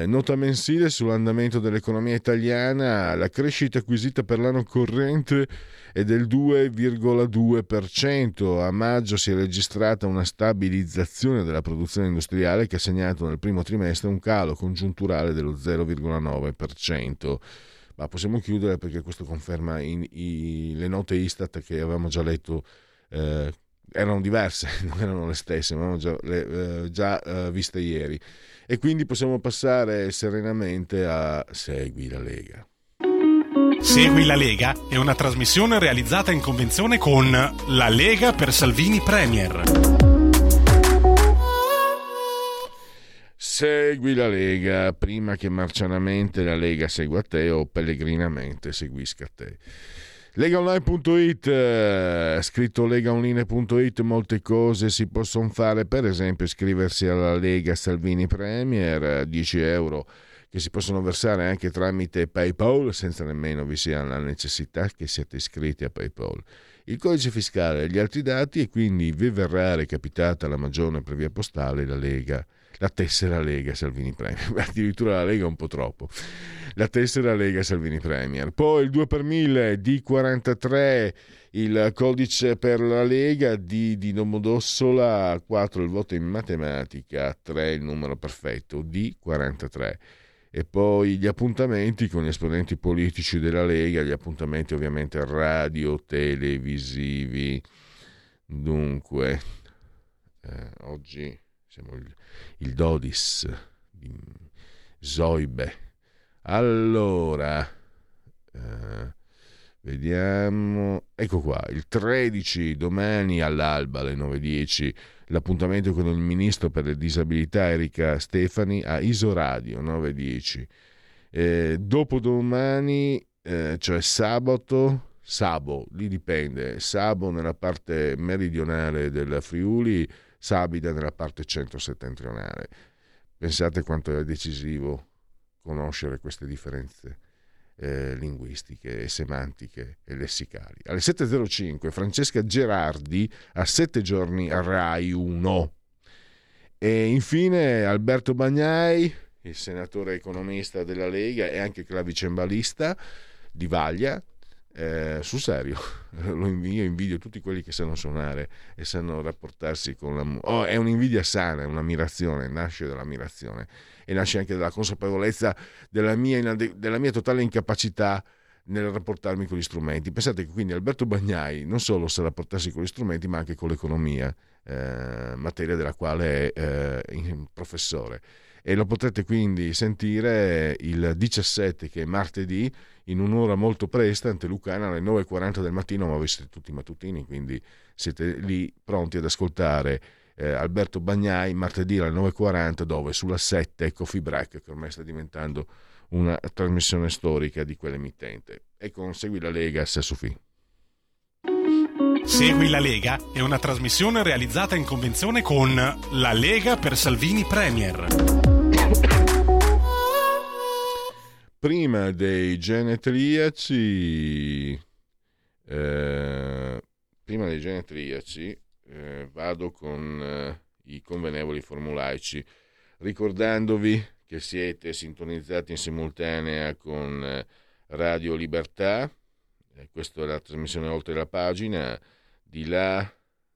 nota mensile sull'andamento dell'economia italiana, la crescita acquisita per l'anno corrente è del 2,2%, a maggio si è registrata una stabilizzazione della produzione industriale che ha segnato nel primo trimestre un calo congiunturale dello 0,9%. Ma possiamo chiudere perché questo conferma in, in, le note Istat che avevamo già letto eh, erano diverse, non erano le stesse, ma già, le, eh, già eh, viste ieri. E quindi possiamo passare serenamente a Segui la Lega. Segui la Lega è una trasmissione realizzata in convenzione con La Lega per Salvini Premier. Segui la Lega prima che marcianamente la Lega segua te o pellegrinamente seguisca te. Legaonline.it, eh, scritto legaonline.it, molte cose si possono fare, per esempio iscriversi alla Lega Salvini Premier, 10 euro che si possono versare anche tramite PayPal senza nemmeno vi sia la necessità che siate iscritti a PayPal. Il codice fiscale e gli altri dati e quindi vi verrà recapitata la maggiore per via postale la Lega, la tessera Lega Salvini Premier, addirittura la Lega un po' troppo la tessera Lega Salvini Premier. Poi il 2 per 1000 D43 il codice per la Lega, D di Domodossola, 4 il voto in matematica, 3 il numero perfetto, D43. E poi gli appuntamenti con gli esponenti politici della Lega, gli appuntamenti ovviamente radio, televisivi. Dunque, eh, oggi siamo il, il Dodis di Zoibe allora, eh, vediamo. Ecco qua, il 13 domani all'alba alle 9.10 l'appuntamento con il ministro per le disabilità Erika Stefani a Isoradio 9.10. Eh, dopodomani, eh, cioè sabato, Sabo, lì dipende, Sabo nella parte meridionale del Friuli, Sabida nella parte centro-settentrionale. Pensate quanto è decisivo conoscere queste differenze eh, linguistiche e semantiche e lessicali. Alle 7.05 Francesca Gerardi a 7 giorni Rai 1. E infine Alberto Bagnai, il senatore economista della Lega e anche clavicembalista di Vaglia, eh, sul serio, invidio, invidio tutti quelli che sanno suonare e sanno rapportarsi con la musica. Oh, è un'invidia sana, è un'ammirazione, nasce dall'ammirazione e nasce anche dalla consapevolezza della mia, della mia totale incapacità nel rapportarmi con gli strumenti. Pensate che quindi Alberto Bagnai non solo sa rapportarsi con gli strumenti, ma anche con l'economia, eh, materia della quale è eh, professore. E lo potrete quindi sentire il 17, che è martedì, in un'ora molto prestante, Lucana, alle 9.40 del mattino, ma voi siete tutti mattutini, quindi siete lì pronti ad ascoltare eh, Alberto Bagnai martedì alle 9.40, dove sulla 7 Coffee Break, che ormai sta diventando una trasmissione storica di quell'emittente. E con Segui la Lega, Sessufi. Segui la Lega è una trasmissione realizzata in convenzione con La Lega per Salvini Premier. Prima dei genetriaci, eh, prima dei genetriaci eh, vado con eh, i convenevoli formulaici, ricordandovi che siete sintonizzati in simultanea con eh, Radio Libertà, eh, questa è la trasmissione oltre la pagina, di là,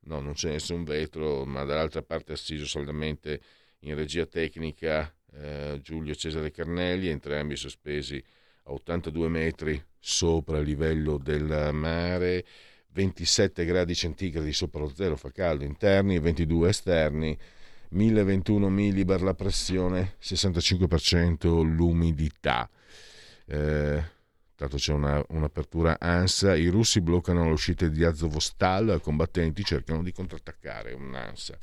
no, non c'è nessun vetro, ma dall'altra parte assiso saldamente in regia tecnica eh, Giulio Cesare Carnelli, entrambi sospesi a 82 metri sopra il livello del mare, 27 gradi centigradi sopra lo zero, fa caldo interni e 22 esterni, 1021 millibar la pressione, 65% l'umidità. Eh, tanto c'è una, un'apertura ANSA, i russi bloccano l'uscita di Azovostal, i combattenti cercano di contrattaccare un'ANSA.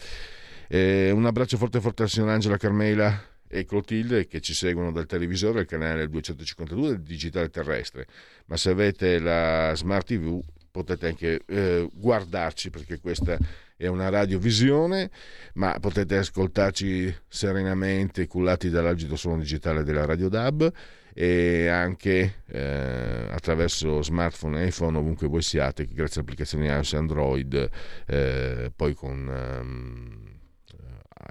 Eh, un abbraccio forte forte al signor Angela Carmela e Clotilde che ci seguono dal televisore, il canale 252 del digitale terrestre, ma se avete la Smart TV potete anche eh, guardarci perché questa è una radiovisione, ma potete ascoltarci serenamente cullati dall'agito suono digitale della Radio DAB e anche eh, attraverso smartphone e iPhone ovunque voi siate, grazie a applicazioni iOS e Android, eh, poi con um,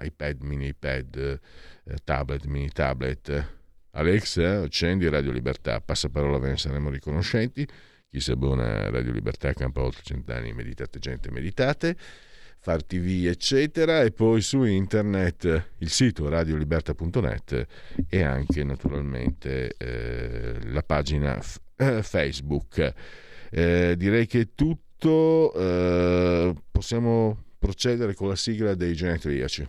iPad, mini iPad, eh, tablet, mini tablet. Alexa, accendi Radio Libertà, passa parola, ve ne saremo riconoscenti. Chi si abbona a Radio Libertà campa oltre cent'anni, meditate gente, meditate. Far TV, eccetera, e poi su internet il sito radioliberta.net e anche naturalmente eh, la pagina f- eh, Facebook. Eh, direi che è tutto, eh, possiamo procedere con la sigla dei genetriaci.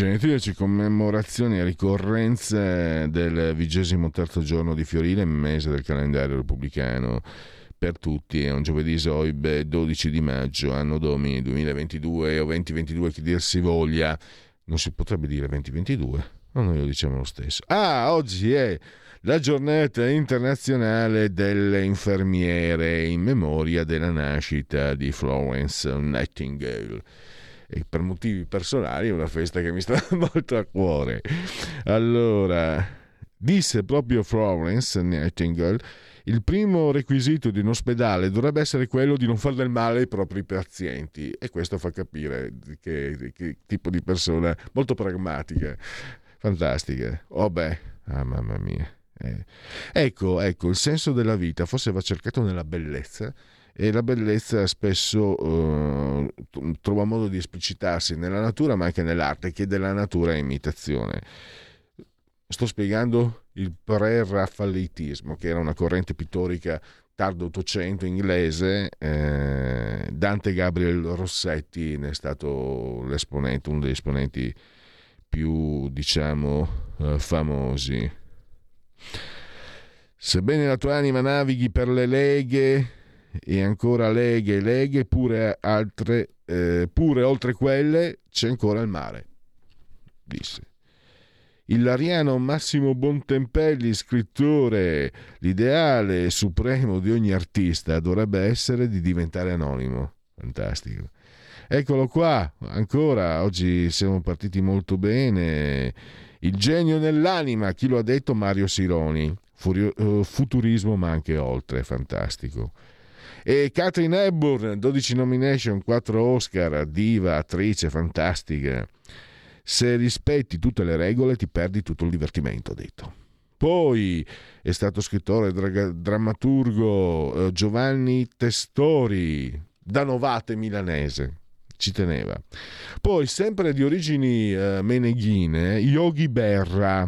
Genetriaci, commemorazioni e ricorrenze del vigesimo terzo giorno di Fiorile, mese del calendario repubblicano per tutti. È un giovedì Soib, 12 di maggio, anno domini 2022 o 2022, che dir si voglia. Non si potrebbe dire 2022, ma noi lo diciamo lo stesso. Ah, oggi è la giornata internazionale delle infermiere in memoria della nascita di Florence Nightingale e per motivi personali è una festa che mi sta molto a cuore. Allora, disse proprio Florence Nightingale, il primo requisito di un ospedale dovrebbe essere quello di non fare del male ai propri pazienti e questo fa capire che, che tipo di persona molto pragmatica, fantastica. Oh beh, ah, mamma mia. Eh. Ecco, ecco, il senso della vita forse va cercato nella bellezza e la bellezza spesso eh, trova modo di esplicitarsi nella natura ma anche nell'arte che della natura è imitazione. Sto spiegando il pre-raffalitismo che era una corrente pittorica tardo Ottocento inglese, eh, Dante Gabriel Rossetti ne è stato l'esponente, uno degli esponenti più, diciamo, eh, famosi. Sebbene la tua anima navighi per le leghe e ancora leghe e leghe, pure altre, eh, pure oltre quelle c'è ancora il mare, disse. Il Lariano Massimo Bontempelli, scrittore, l'ideale supremo di ogni artista dovrebbe essere di diventare anonimo. Fantastico. Eccolo qua, ancora, oggi siamo partiti molto bene. Il genio nell'anima, chi lo ha detto? Mario Sironi. Furio, uh, futurismo ma anche oltre, fantastico. E Catherine Hepburn, 12 nomination, 4 Oscar, diva, attrice, fantastica. Se rispetti tutte le regole ti perdi tutto il divertimento, ha detto. Poi è stato scrittore e drammaturgo eh, Giovanni Testori, da Novate milanese, ci teneva. Poi, sempre di origini eh, meneghine, Yogi Berra,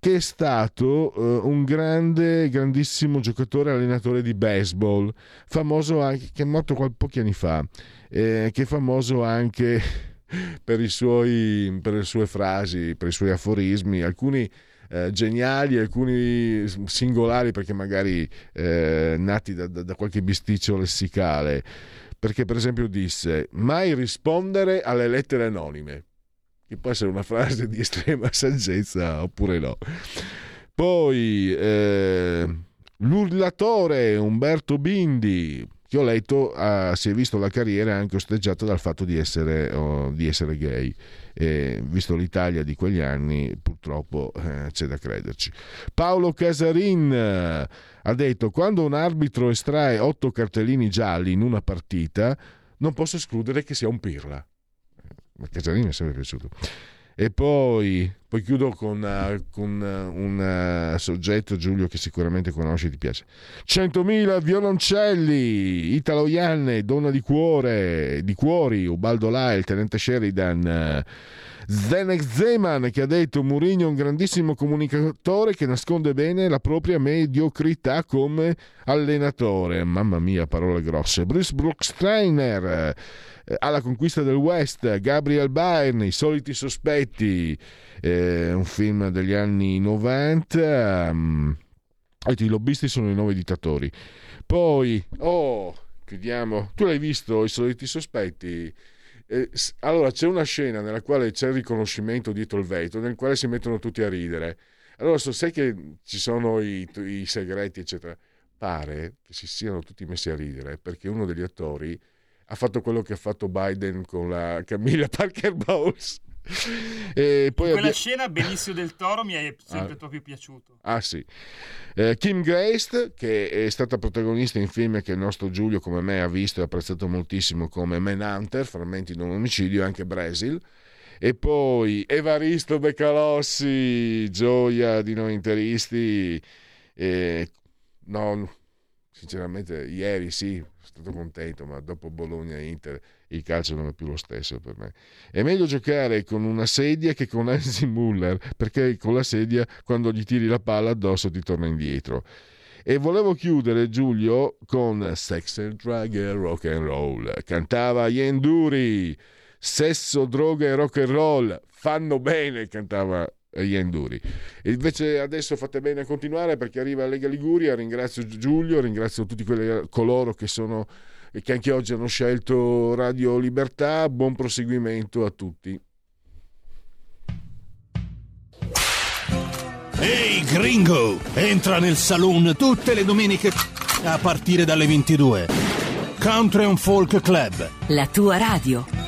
che è stato uh, un grande, grandissimo giocatore allenatore di baseball, famoso anche, che è morto pochi anni fa, eh, che è famoso anche per, suoi, per, le sue frasi, per i suoi aforismi, alcuni eh, geniali, alcuni singolari perché magari eh, nati da, da, da qualche bisticcio lessicale. Perché per esempio disse mai rispondere alle lettere anonime, che può essere una frase di estrema saggezza oppure no. Poi eh, l'urlatore Umberto Bindi, che ho letto uh, si è visto la carriera anche osteggiata dal fatto di essere, oh, di essere gay. E, visto l'Italia di quegli anni, purtroppo eh, c'è da crederci. Paolo Casarin eh, ha detto: Quando un arbitro estrae otto cartellini gialli in una partita, non posso escludere che sia un pirla. Ma Casarin mi è sempre piaciuto. E poi, poi chiudo con, uh, con uh, un uh, soggetto, Giulio, che sicuramente conosci e ti piace. 100.000 violoncelli, Italo Ianne, Donna di Cuore, di Cuori, Ubaldo Lai, il tenente Sheridan. Zenek Zeman che ha detto Mourinho è un grandissimo comunicatore che nasconde bene la propria mediocrità come allenatore. Mamma mia, parole grosse. Bruce Brooksteiner eh, alla conquista del West, Gabriel Byrne, I soliti sospetti, eh, un film degli anni 90. Um, i lobbisti sono i nuovi dittatori. Poi, oh, chiudiamo. Tu l'hai visto, I soliti sospetti? Eh, allora, c'è una scena nella quale c'è il riconoscimento dietro il vetro, nel quale si mettono tutti a ridere. Allora, so, sai che ci sono i, i segreti, eccetera. Pare che si siano tutti messi a ridere perché uno degli attori ha fatto quello che ha fatto Biden con la Camilla Parker Bowles. E poi quella abbia... scena Benicio del Toro mi è sempre ah. proprio piaciuto. Ah sì. Eh, Kim Grace, che è stata protagonista in film che il nostro Giulio come me ha visto e apprezzato moltissimo come Manhunter, Frammenti di un omicidio, anche Brasil. E poi Evaristo Beccalossi, gioia di noi interisti. Eh, no, sinceramente ieri sì, stato contento, ma dopo Bologna e Inter il calcio non è più lo stesso per me. È meglio giocare con una sedia che con Hansi Muller, perché con la sedia quando gli tiri la palla addosso ti torna indietro. E volevo chiudere Giulio con Sex and Drug e Rock and Roll. Cantava Yenduri, sesso, droga e rock and roll fanno bene, cantava gli Enduri. E invece adesso fate bene a continuare perché arriva Lega Liguria. Ringrazio Giulio, ringrazio tutti quelli, coloro che sono che anche oggi hanno scelto Radio Libertà. Buon proseguimento a tutti. Ehi hey gringo, entra nel saloon tutte le domeniche a partire dalle 22. Country and Folk Club. La tua radio.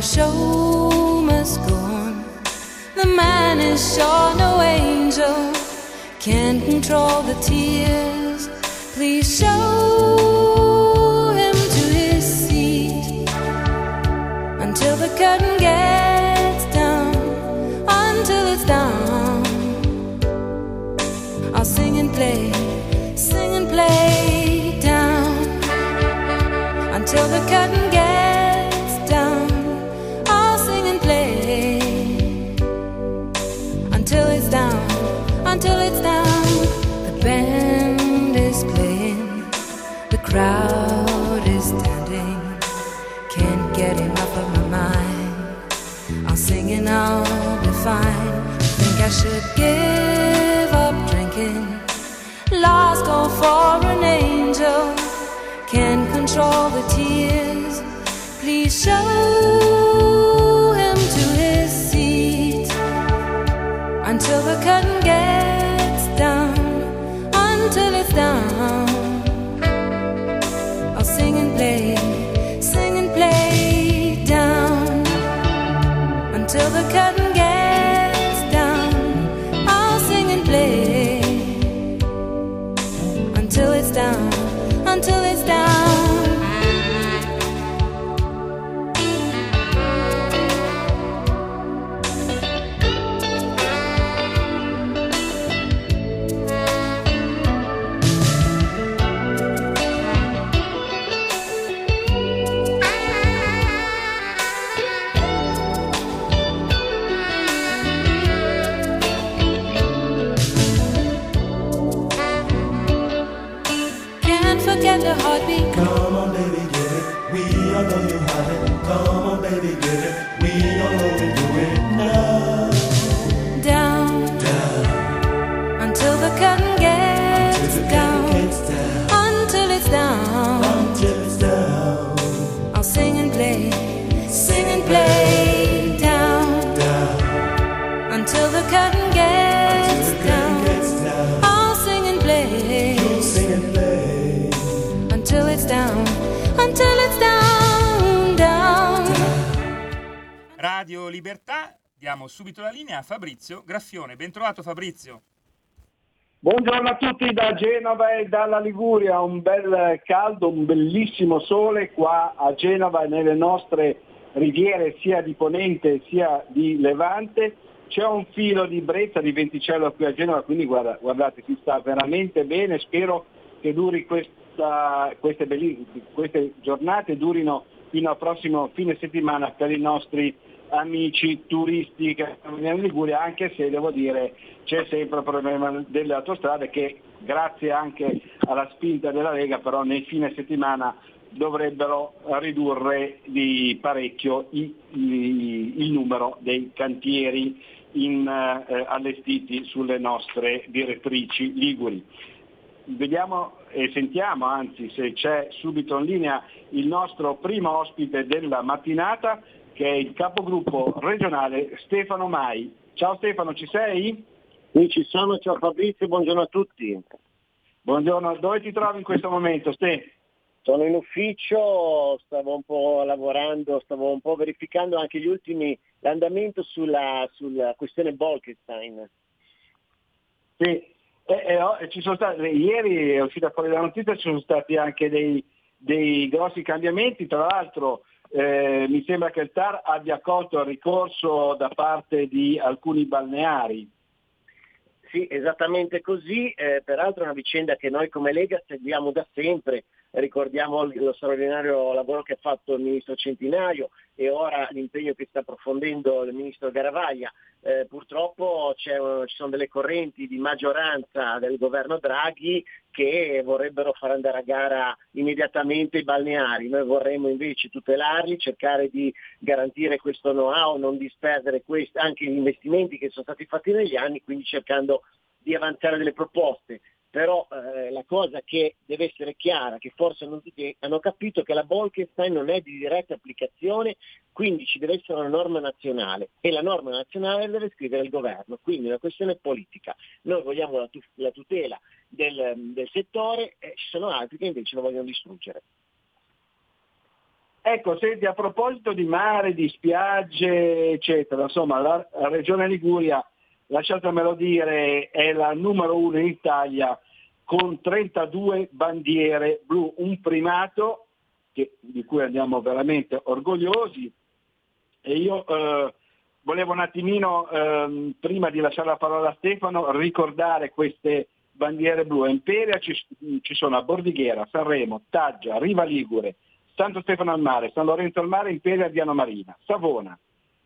the show must go on. The man is sure no angel, can't control the tears. Please show him to his seat until the curtain gets down, until it's down. I'll sing and play, sing and play down until the curtain. should give up drinking. Lies go for an angel, can't control the tears. Please show. Fabrizio Graffione. Bentrovato Fabrizio. Buongiorno a tutti da Genova e dalla Liguria, un bel caldo, un bellissimo sole qua a Genova e nelle nostre riviere sia di Ponente sia di Levante. C'è un filo di brezza, di venticello qui a Genova, quindi guarda, guardate, si sta veramente bene, spero che duri questa, queste, queste giornate, durino fino al prossimo fine settimana per i nostri amici turisti che vengono in Liguria, anche se devo dire c'è sempre il problema delle autostrade che grazie anche alla spinta della Lega però nei fine settimana dovrebbero ridurre di parecchio i, i, il numero dei cantieri in, eh, allestiti sulle nostre direttrici liguri. Vediamo e sentiamo anzi se c'è subito in linea il nostro primo ospite della mattinata che è il capogruppo regionale Stefano Mai. Ciao Stefano, ci sei? Sì, ci sono, ciao Fabrizio, buongiorno a tutti. Buongiorno, dove ti trovi in questo momento Ste? Sono in ufficio, stavo un po' lavorando, stavo un po' verificando anche gli ultimi, l'andamento sulla, sulla questione Bolkestein. Sì, eh, eh, ci sono stati, ieri è uscita fuori la notizia, ci sono stati anche dei, dei grossi cambiamenti, tra l'altro eh, mi sembra che il TAR abbia accolto il ricorso da parte di alcuni balneari. Sì, esattamente così, eh, peraltro è una vicenda che noi come Lega seguiamo da sempre, ricordiamo lo straordinario lavoro che ha fatto il ministro Centinaio e ora l'impegno che sta approfondendo il ministro Garavaglia. Eh, purtroppo ci sono delle correnti di maggioranza del governo Draghi che vorrebbero far andare a gara immediatamente i balneari. Noi vorremmo invece tutelarli, cercare di garantire questo know-how, non disperdere questi, anche gli investimenti che sono stati fatti negli anni, quindi cercando di avanzare delle proposte però eh, la cosa che deve essere chiara, che forse non tutti hanno capito, è che la Bolkestein non è di diretta applicazione, quindi ci deve essere una norma nazionale e la norma nazionale deve scrivere il governo, quindi è una questione politica. Noi vogliamo la, tu- la tutela del, del settore e ci sono altri che invece lo vogliono distruggere. Ecco, senti, a proposito di mare, di spiagge, eccetera, insomma, la, la Regione Liguria lasciatemelo dire, è la numero uno in Italia con 32 bandiere blu, un primato che, di cui andiamo veramente orgogliosi. E io eh, volevo un attimino, eh, prima di lasciare la parola a Stefano, ricordare queste bandiere blu. A Imperia ci, ci sono a Bordighera, Sanremo, Taggia, Riva Ligure, Santo Stefano al Mare, San Lorenzo al Mare, Imperia, Diano Marina, Savona,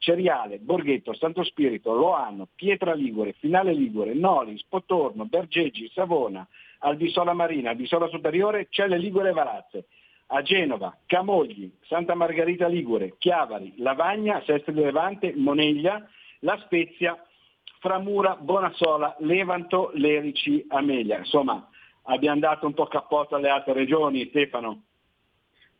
Ceriale, Borghetto, Santo Spirito, Loano, Pietra Ligure, Finale Ligure, Noli, Spotorno, Bergeggi, Savona, Albisola Marina, Albisola Superiore, Celle Ligure e Varazze. A Genova, Camogli, Santa Margherita Ligure, Chiavari, Lavagna, Sestri Levante, Moneglia, La Spezia, Framura, Bonassola, Levanto, Lerici, Amelia. Insomma, abbiamo dato un po' cappotto alle altre regioni, Stefano.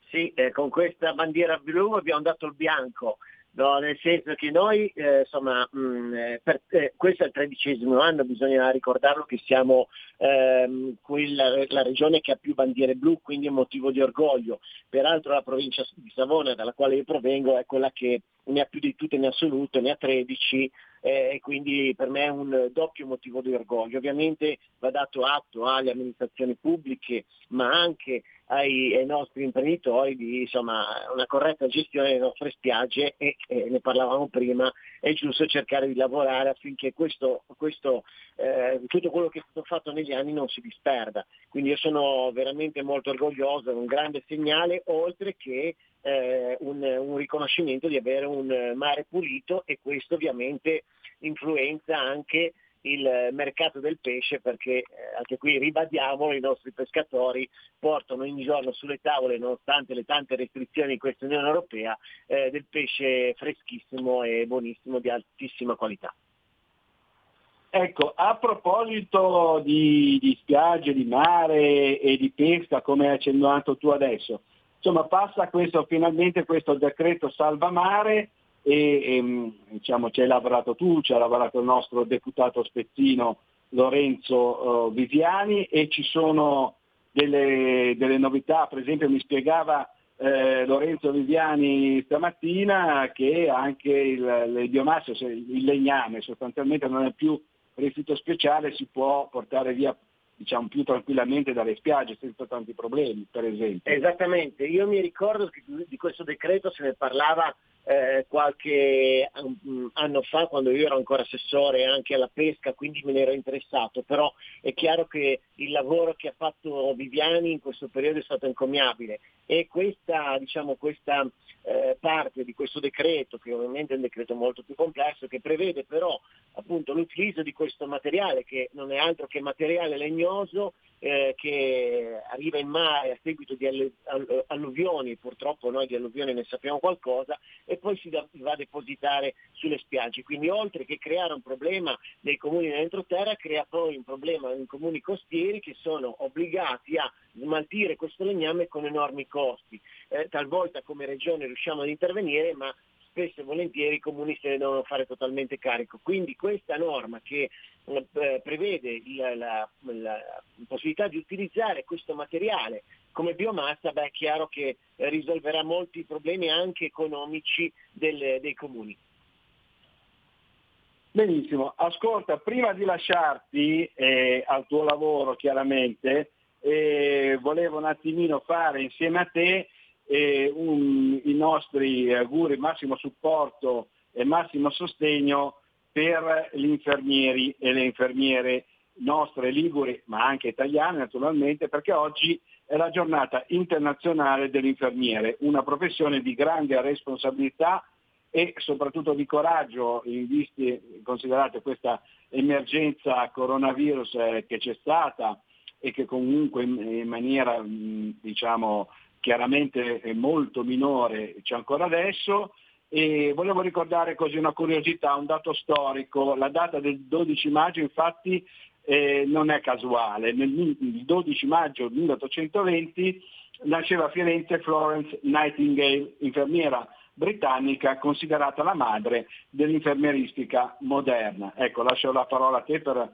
Sì, eh, con questa bandiera blu abbiamo dato il bianco. No, nel senso che noi, eh, insomma, mh, mm, eh, per, eh, questo è il tredicesimo anno, bisogna ricordarlo che siamo ehm, quella, la regione che ha più bandiere blu, quindi è motivo di orgoglio. Peraltro la provincia di Savona, dalla quale io provengo, è quella che ne ha più di tutte in assoluto, ne ha 13 eh, e quindi per me è un doppio motivo di orgoglio. Ovviamente va dato atto alle amministrazioni pubbliche, ma anche ai, ai nostri imprenditori di insomma, una corretta gestione delle nostre spiagge e, e, ne parlavamo prima, è giusto cercare di lavorare affinché questo, questo, eh, tutto quello che è stato fatto negli anni non si disperda. Quindi io sono veramente molto orgoglioso, è un grande segnale, oltre che eh, un, un riconoscimento di avere un mare pulito e questo ovviamente influenza anche il mercato del pesce perché eh, anche qui ribadiamo i nostri pescatori portano ogni giorno sulle tavole nonostante le tante restrizioni di questa Unione Europea eh, del pesce freschissimo e buonissimo di altissima qualità. Ecco, a proposito di, di, spiagge, di mare e di pesca, come hai accennato tu adesso, insomma passa questo, finalmente questo decreto salva mare e, e mm, diciamo, ci hai lavorato tu, ci ha lavorato il nostro deputato spezzino Lorenzo uh, Viviani e ci sono delle, delle, novità, per esempio mi spiegava eh, Lorenzo Viviani stamattina che anche il, le biomasse, il legname sostanzialmente non è più rifiuto speciale, si può portare via diciamo, più tranquillamente dalle spiagge senza tanti problemi, per esempio. Esattamente, io mi ricordo che di questo decreto se ne parlava eh, qualche um, anno fa quando io ero ancora assessore anche alla pesca, quindi me ne ero interessato, però è chiaro che il lavoro che ha fatto Viviani in questo periodo è stato encomiabile. E questa, diciamo, questa eh, parte di questo decreto, che ovviamente è un decreto molto più complesso, che prevede però appunto l'utilizzo di questo materiale che non è altro che materiale legnoso eh, che arriva in mare a seguito di alluvioni, purtroppo noi di alluvioni ne sappiamo qualcosa, e poi si va a depositare sulle spiagge. Quindi oltre che creare un problema nei comuni dell'entroterra, crea poi un problema nei comuni costieri che sono obbligati a smaltire questo legname con enormi costi. Eh, talvolta come regione riusciamo ad intervenire, ma spesso e volentieri i comuni se ne devono fare totalmente carico. Quindi questa norma che eh, prevede la, la, la, possibilità di utilizzare questo materiale come biomassa, beh, è chiaro che risolverà molti problemi anche economici del, dei comuni. Benissimo, ascolta, prima di lasciarti eh, al tuo lavoro chiaramente, eh, volevo un attimino fare insieme a te eh, un, i nostri auguri, massimo supporto e massimo sostegno per gli infermieri e le infermiere nostre liguri, ma anche italiane naturalmente, perché oggi è la giornata internazionale dell'infermiere, una professione di grande responsabilità e soprattutto di coraggio in visti, considerate questa emergenza coronavirus eh, che c'è stata e che comunque in maniera diciamo chiaramente molto minore c'è ancora adesso e volevo ricordare così una curiosità, un dato storico, la data del 12 maggio infatti eh, non è casuale, Nel, il 12 maggio 1820 nasceva a Firenze Florence Nightingale, infermiera britannica considerata la madre dell'infermieristica moderna. Ecco, lascio la parola a te per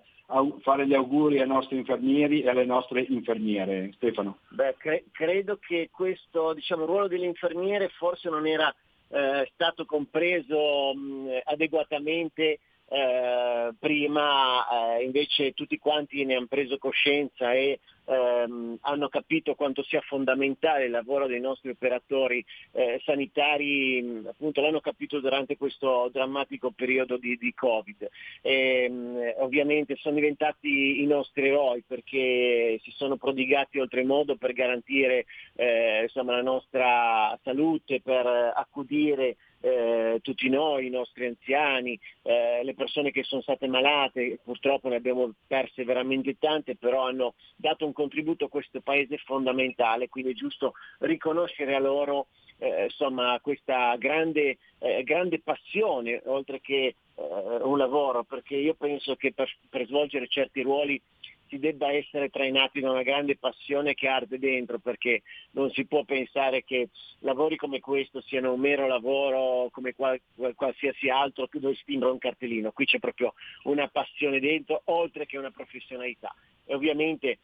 fare gli auguri ai nostri infermieri e alle nostre infermiere. Stefano. Beh, cre- credo che questo diciamo, ruolo dell'infermiere forse non era eh, stato compreso mh, adeguatamente eh, prima eh, invece tutti quanti ne hanno preso coscienza e ehm, hanno capito quanto sia fondamentale il lavoro dei nostri operatori eh, sanitari, appunto l'hanno capito durante questo drammatico periodo di, di Covid. E, ehm, ovviamente sono diventati i nostri eroi perché si sono prodigati oltremodo per garantire eh, insomma, la nostra salute, per accudire eh, tutti noi, i nostri anziani, eh, le persone che sono state malate, purtroppo ne abbiamo perse veramente tante, però hanno dato contributo a questo paese fondamentale, quindi è giusto riconoscere a loro eh, insomma, questa grande, eh, grande, passione oltre che eh, un lavoro, perché io penso che per, per svolgere certi ruoli si debba essere trainati da una grande passione che arde dentro, perché non si può pensare che lavori come questo siano un mero lavoro come qual, qualsiasi altro dove si timbra un cartellino. Qui c'è proprio una passione dentro, oltre che una professionalità. E ovviamente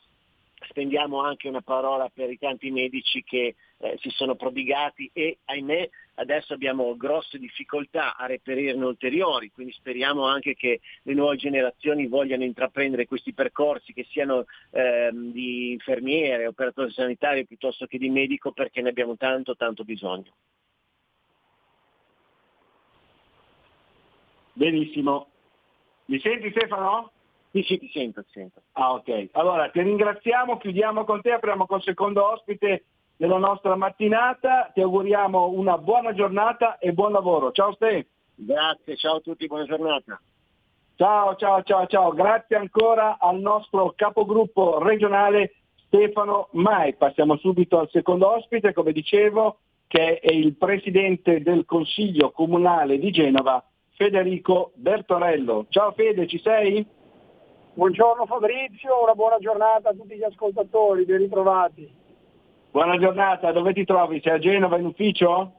spendiamo anche una parola per i tanti medici che eh, si sono prodigati e ahimè adesso abbiamo grosse difficoltà a reperirne ulteriori, quindi speriamo anche che le nuove generazioni vogliano intraprendere questi percorsi che siano ehm, di infermiere, operatore sanitario piuttosto che di medico perché ne abbiamo tanto tanto bisogno. Benissimo. Mi senti Stefano? Sento, ti sento. Ah, ok. Allora, ti ringraziamo, chiudiamo con te, apriamo col secondo ospite della nostra mattinata. Ti auguriamo una buona giornata e buon lavoro. Ciao Ste. Grazie, ciao a tutti, buona giornata. Ciao, ciao, ciao, ciao. Grazie ancora al nostro capogruppo regionale Stefano Mai. Passiamo subito al secondo ospite, come dicevo, che è il presidente del Consiglio Comunale di Genova, Federico Bertorello. Ciao Fede, ci sei? Buongiorno Fabrizio, una buona giornata a tutti gli ascoltatori, ben ritrovati. Buona giornata, dove ti trovi? Sei a Genova in ufficio?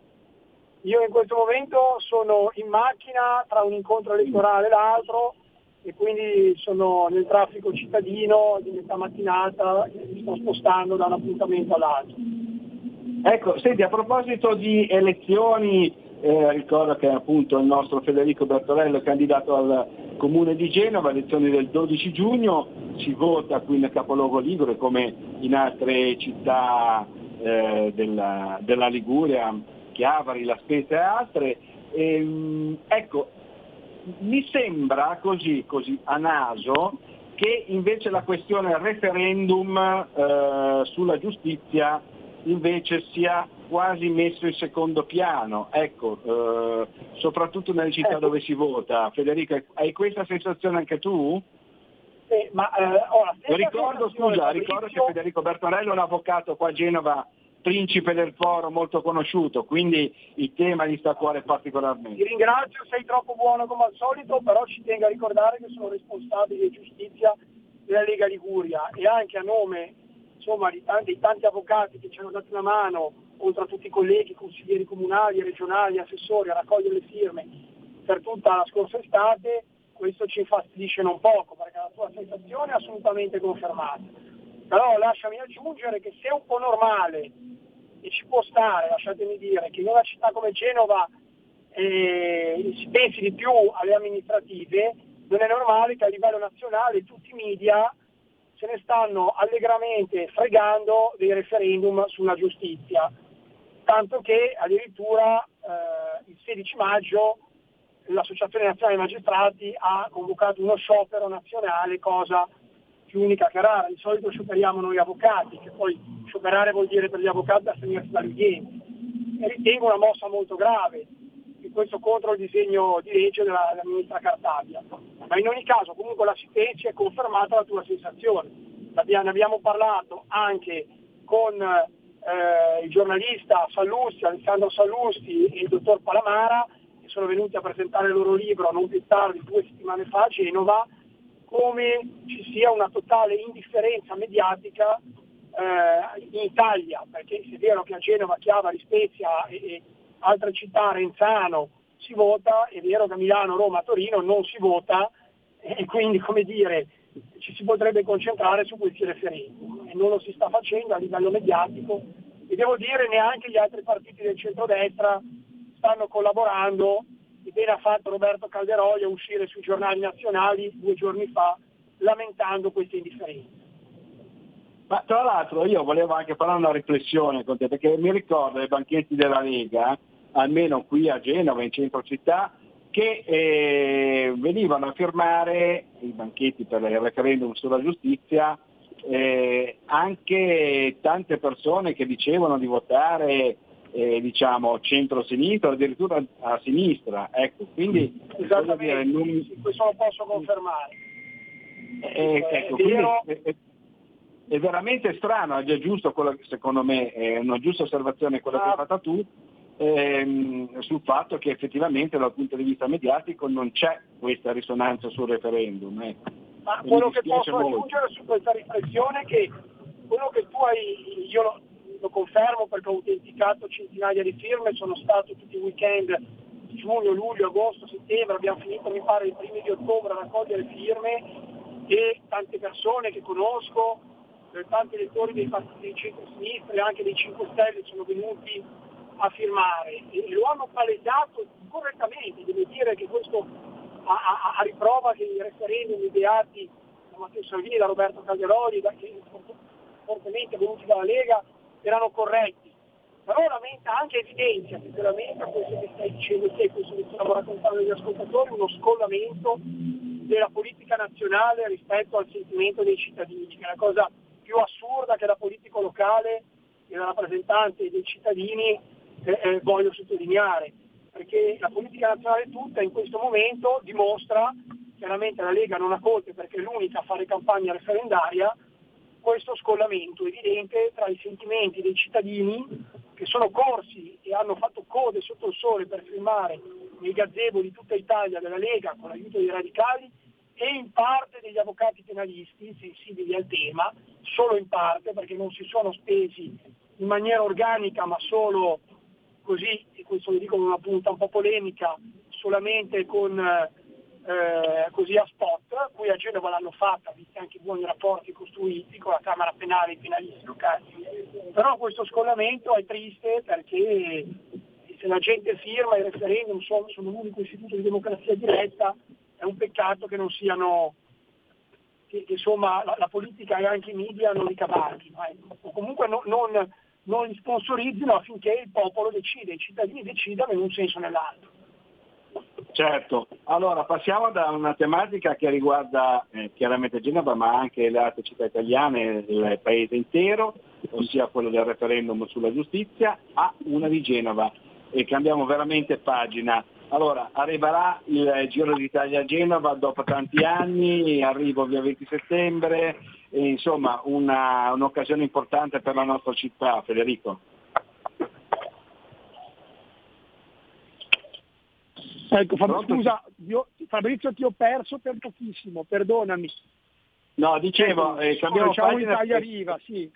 Io in questo momento sono in macchina tra un incontro elettorale e l'altro e quindi sono nel traffico cittadino di metà mattinata e mi sto spostando da un appuntamento all'altro. Ecco, senti, a proposito di elezioni eh, ricordo che appunto il nostro Federico Bertorello è candidato al comune di Genova, elezioni del 12 giugno, si vota qui nel capoluogo Ligure come in altre città eh, della, della, Liguria, Chiavari, La Spezia e altre. E, ehm, ecco, mi sembra così, così a naso che invece la questione referendum eh, sulla giustizia invece sia quasi messo in secondo piano, ecco, eh, soprattutto nelle città ecco. dove si vota. Federica, hai questa sensazione anche tu? Eh, ma, eh, ricordo, scusa, ricordo che Federico Bertorello è un avvocato qua a Genova, principe del foro, molto conosciuto, quindi il tema gli sta a cuore particolarmente. Ti ringrazio, sei troppo buono come al solito, però ci tengo a ricordare che sono responsabile di giustizia della Lega Liguria e anche a nome insomma, di, tanti, di tanti avvocati che ci hanno dato una mano, oltre a tutti i colleghi, consiglieri comunali, regionali, assessori, a raccogliere le firme per tutta la scorsa estate, questo ci infastidisce non poco, perché la tua sensazione è assolutamente confermata. Però lasciami aggiungere che se è un po' normale e ci può stare, lasciatemi dire, che in una città come Genova eh, si pensi di più alle amministrative, non è normale che a livello nazionale tutti i media se ne stanno allegramente fregando dei referendum sulla giustizia, tanto che addirittura eh, il 16 maggio l'Associazione Nazionale dei Magistrati ha convocato uno sciopero nazionale, cosa più unica che rara. Di solito scioperiamo noi avvocati, che poi scioperare vuol dire per gli avvocati astenersi dagli. E ritengo una mossa molto grave, in questo contro il disegno di legge della, della ministra Cartabia. Ma in ogni caso comunque la si è confermata la tua sensazione. Ne abbiamo parlato anche con eh, il giornalista Sallusti, Alessandro Sallusti e il dottor Palamara, che sono venuti a presentare il loro libro non più tardi, due settimane fa a Genova, come ci sia una totale indifferenza mediatica eh, in Italia, perché se è vero che a Genova, Chiavari, Spezia e, e altre città, Renzano, si vota, è vero che Milano, Roma, Torino non si vota e quindi come dire ci si potrebbe concentrare su questi referendum e non lo si sta facendo a livello mediatico e devo dire neanche gli altri partiti del centrodestra stanno collaborando e bene ha fatto Roberto Calderoli a uscire sui giornali nazionali due giorni fa lamentando queste indifferenze. Ma tra l'altro io volevo anche fare una riflessione con te, perché mi ricordo i banchetti della Lega, almeno qui a Genova, in centro città, che eh, venivano a firmare i banchetti per il referendum sulla giustizia eh, anche tante persone che dicevano di votare eh, diciamo centro-sinistra, addirittura a sinistra. Ecco, quindi, Esattamente, dire, non... questo lo posso confermare. Eh, ecco, vero... è, veramente strano, è giusto quello che secondo me è una giusta osservazione quella che hai fatto tu, ehm, sul fatto che effettivamente dal punto di vista mediatico non c'è questa risonanza sul referendum. Ecco. Ma quello che posso molto. aggiungere su questa riflessione è che quello che tu hai, io lo, lo confermo perché ho autenticato centinaia di firme, sono stato tutti i weekend giugno, luglio, agosto, settembre, abbiamo finito mi pare i primi di ottobre a raccogliere firme e tante persone che conosco, eh, tanti elettori dei partiti di centro-sinistra e anche dei 5 Stelle sono venuti a firmare e lo hanno palesato correttamente, devo dire che questo a, a, a riprova che i referendum ideati da Matteo Salvini, da Roberto Calderoli, da, che fortemente venuti dalla Lega, erano corretti. Però lamenta anche evidenzia, sicuramente questo che stai dicendo te, questo che stiamo raccontando agli ascoltatori, uno scollamento della politica nazionale rispetto al sentimento dei cittadini, che è la cosa più assurda che la politica locale e la rappresentante dei cittadini eh, eh, voglio sottolineare, perché la politica nazionale tutta in questo momento dimostra, chiaramente la Lega non ha colpe perché è l'unica a fare campagna referendaria, questo scollamento evidente tra i sentimenti dei cittadini che sono corsi e hanno fatto code sotto il sole per firmare nei gazebo di tutta Italia della Lega con l'aiuto dei radicali e in parte degli avvocati penalisti sensibili al tema, solo in parte perché non si sono spesi in maniera organica ma solo così, e questo lo dico con una punta un po' polemica, solamente con, eh, così a spot, qui a Genova l'hanno fatta, visti anche i buoni rapporti costruiti con la Camera Penale e i penalisti locali. Però questo scollamento è triste perché se la gente firma i referendum sono, sono l'unico istituto di democrazia diretta, è un peccato che non siano che, che insomma la, la, politica e anche i media non li cavalchino, ecco. o comunque no, non, non li sponsorizzino affinché il popolo decida, i cittadini decidano in un senso o nell'altro. Certo, allora passiamo da una tematica che riguarda eh, chiaramente Genova ma anche le altre città italiane, il paese intero, ossia quello del referendum sulla giustizia, a una di Genova e cambiamo veramente pagina. Allora, arriverà il Giro d'Italia a Genova dopo tanti anni, arrivo via 20 settembre, e, insomma una, un'occasione importante per la nostra città, Federico. Ecco, Fab- scusa, io, Fabrizio ti ho perso per pochissimo, perdonami. No, dicevo, eh, cambiamo pagina. Italia Riva, sì.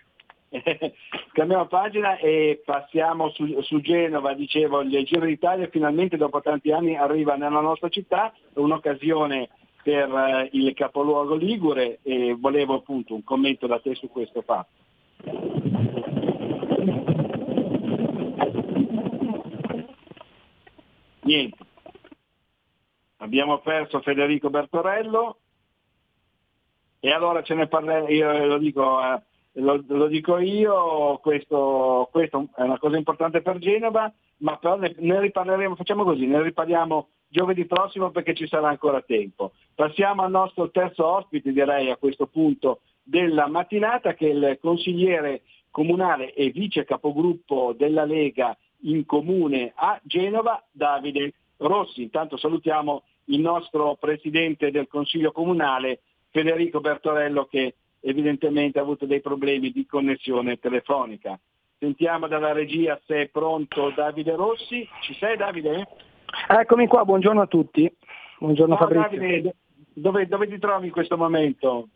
cambiamo pagina e passiamo su, su, Genova, dicevo, il Giro d'Italia finalmente dopo tanti anni arriva nella nostra città, un'occasione per eh, il capoluogo Ligure e volevo appunto un commento da te su questo fatto. Niente. Abbiamo perso Federico Bertorello e allora ce ne parleremo, io lo dico, eh, lo, lo dico io, questo, questo, è una cosa importante per Genova, ma però ne, ne riparleremo, facciamo così, ne riparliamo giovedì prossimo perché ci sarà ancora tempo. Passiamo al nostro terzo ospite, direi a questo punto della mattinata, che è il consigliere comunale e vice capogruppo della Lega in comune a Genova, Davide Rossi. Intanto salutiamo il nostro presidente del Consiglio Comunale, Federico Bertorello, che evidentemente ha avuto dei problemi di connessione telefonica. Sentiamo dalla regia se è pronto Davide Rossi. Ci sei Davide? Eccomi qua, buongiorno a tutti. Buongiorno no, Fabrizio. Davide, dove, dove ti trovi in questo momento?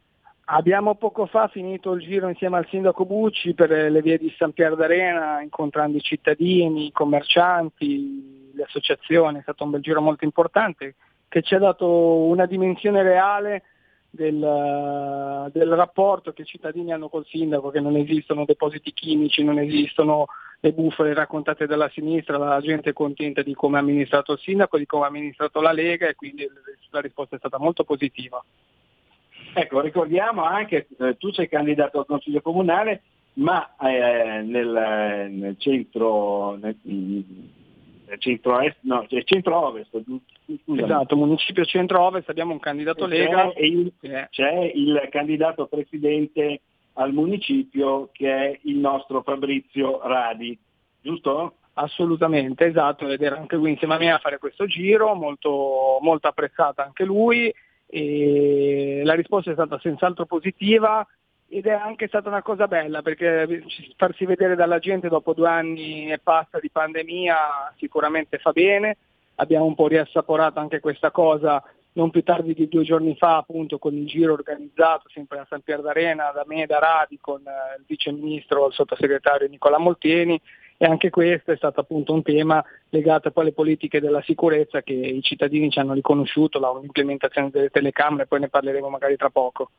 Abbiamo poco fa finito il giro insieme al sindaco Bucci per le vie di San Pier d'Arena, incontrando i cittadini, i commercianti, le associazioni, è stato un bel giro molto importante che ci ha dato una dimensione reale del, del, rapporto che i cittadini hanno col sindaco, che non esistono depositi chimici, non esistono le bufale raccontate dalla sinistra, la gente è contenta di come ha amministrato il sindaco, di come ha amministrato la Lega e quindi la risposta è stata molto positiva. Ecco, ricordiamo anche, eh, tu sei candidato al Consiglio Comunale, ma eh, nel, nel, centro, nel centro-est, no, cioè centro-ovest, Scusami. Esatto, municipio centro-ovest abbiamo un candidato c'è Lega. Il, c'è il candidato presidente al municipio che è il nostro Fabrizio Radi, giusto? Assolutamente, esatto, ed era anche lui insieme a me a fare questo giro, molto, molto apprezzata anche lui e la risposta è stata senz'altro positiva ed è anche stata una cosa bella perché farsi vedere dalla gente dopo due anni e passa di pandemia sicuramente fa bene, abbiamo un po' riassaporato anche questa cosa non più tardi di due giorni fa appunto con il giro organizzato sempre a San Pier d'Arena da me e da Radi con eh, il vice ministro, il sottosegretario Nicola Moltieni e anche questo è stato appunto un tema legato poi alle politiche della sicurezza che i cittadini ci hanno riconosciuto, l'implementazione delle telecamere, poi ne parleremo magari tra poco.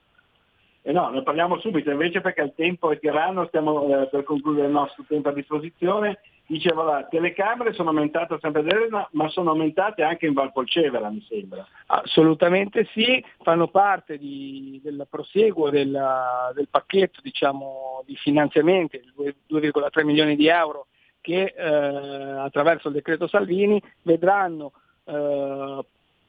Eh no, ne parliamo subito, invece perché il tempo è tiranno, stiamo eh, per concludere il nostro tempo a disposizione. Dicevo, le telecamere sono aumentate a San Pedro, ma sono aumentate anche in Valpolcevera, mi sembra. Assolutamente sì, fanno parte di, del proseguo del, del pacchetto diciamo, di finanziamenti, 2,3 milioni di euro che eh, attraverso il decreto Salvini vedranno eh,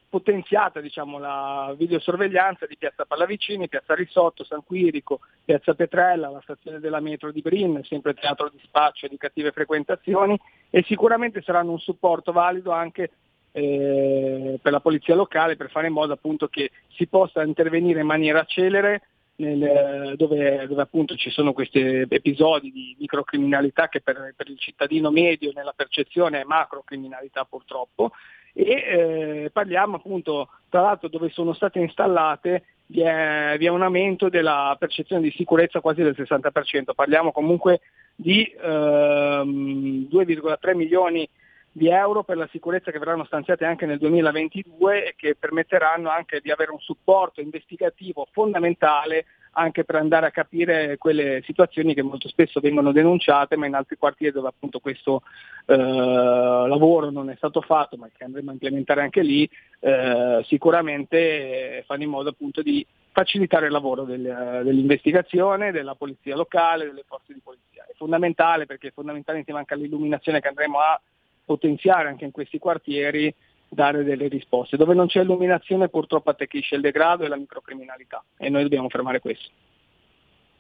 potenziata diciamo, la videosorveglianza di Piazza Pallavicini, Piazza Risotto, San Quirico, Piazza Petrella, la stazione della metro di Brin, sempre teatro di spaccio e di cattive frequentazioni e sicuramente saranno un supporto valido anche eh, per la polizia locale per fare in modo appunto che si possa intervenire in maniera celere nel, dove, dove, appunto ci sono questi episodi di microcriminalità che per, per, il cittadino medio nella percezione è macrocriminalità purtroppo e eh, parliamo appunto tra l'altro dove sono state installate vi è, vi è, un aumento della percezione di sicurezza quasi del 60%, parliamo comunque di ehm, 2,3 milioni di euro per la sicurezza che verranno stanziate anche nel 2022 e che permetteranno anche di avere un supporto investigativo fondamentale anche per andare a capire quelle situazioni che molto spesso vengono denunciate, ma in altri quartieri dove appunto questo eh, lavoro non è stato fatto, ma che andremo a implementare anche lì, eh, sicuramente fanno in modo appunto di facilitare il lavoro del, dell'investigazione, della polizia locale, delle forze di polizia. È fondamentale perché insieme anche all'illuminazione che andremo a potenziare anche in questi quartieri, dare delle risposte. Dove non c'è illuminazione purtroppo attecchisce il degrado e la microcriminalità e noi dobbiamo fermare questo.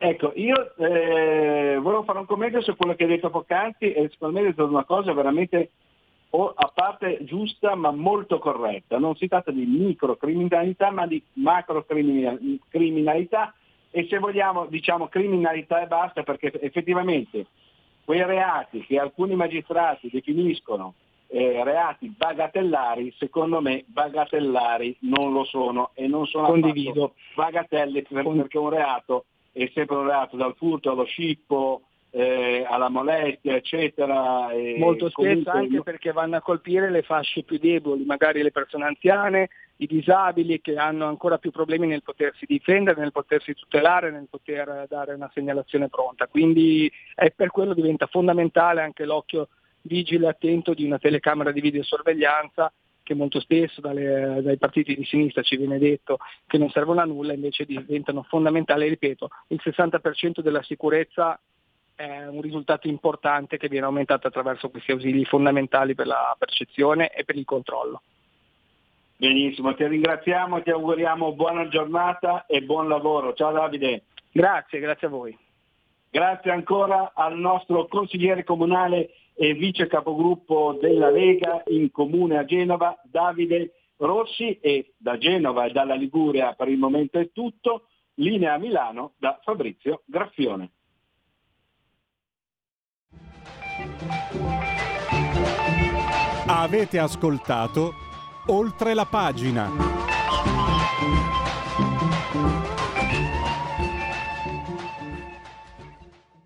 Ecco, io eh, volevo fare un commento su quello che hai detto poc'anzi e secondo me hai detto una cosa veramente a parte giusta ma molto corretta. Non si tratta di microcriminalità ma di macrocriminalità e se vogliamo diciamo criminalità e basta perché effettivamente quei reati che alcuni magistrati definiscono eh, reati bagatellari, secondo me bagatellari non lo sono e non sono Condivido. bagatelle perché un reato è sempre un reato dal furto allo scippo, eh, alla molestia, eccetera. Molto spesso anche io... perché vanno a colpire le fasce più deboli, magari le persone anziane, i disabili che hanno ancora più problemi nel potersi difendere, nel potersi tutelare, nel poter dare una segnalazione pronta. Quindi è per quello diventa fondamentale anche l'occhio vigile attento di una telecamera di videosorveglianza che molto spesso dalle, dai partiti di sinistra ci viene detto che non servono a nulla, invece diventano fondamentali, ripeto, il 60% della sicurezza è un risultato importante che viene aumentato attraverso questi ausili fondamentali per la percezione e per il controllo. Benissimo, ti ringraziamo, ti auguriamo buona giornata e buon lavoro. Ciao Davide. Grazie, grazie a voi. Grazie ancora al nostro consigliere comunale e vice capogruppo della Lega in comune a Genova, Davide Rossi e da Genova e dalla Liguria per il momento è tutto, linea a Milano da Fabrizio Graffione. Avete ascoltato oltre la pagina.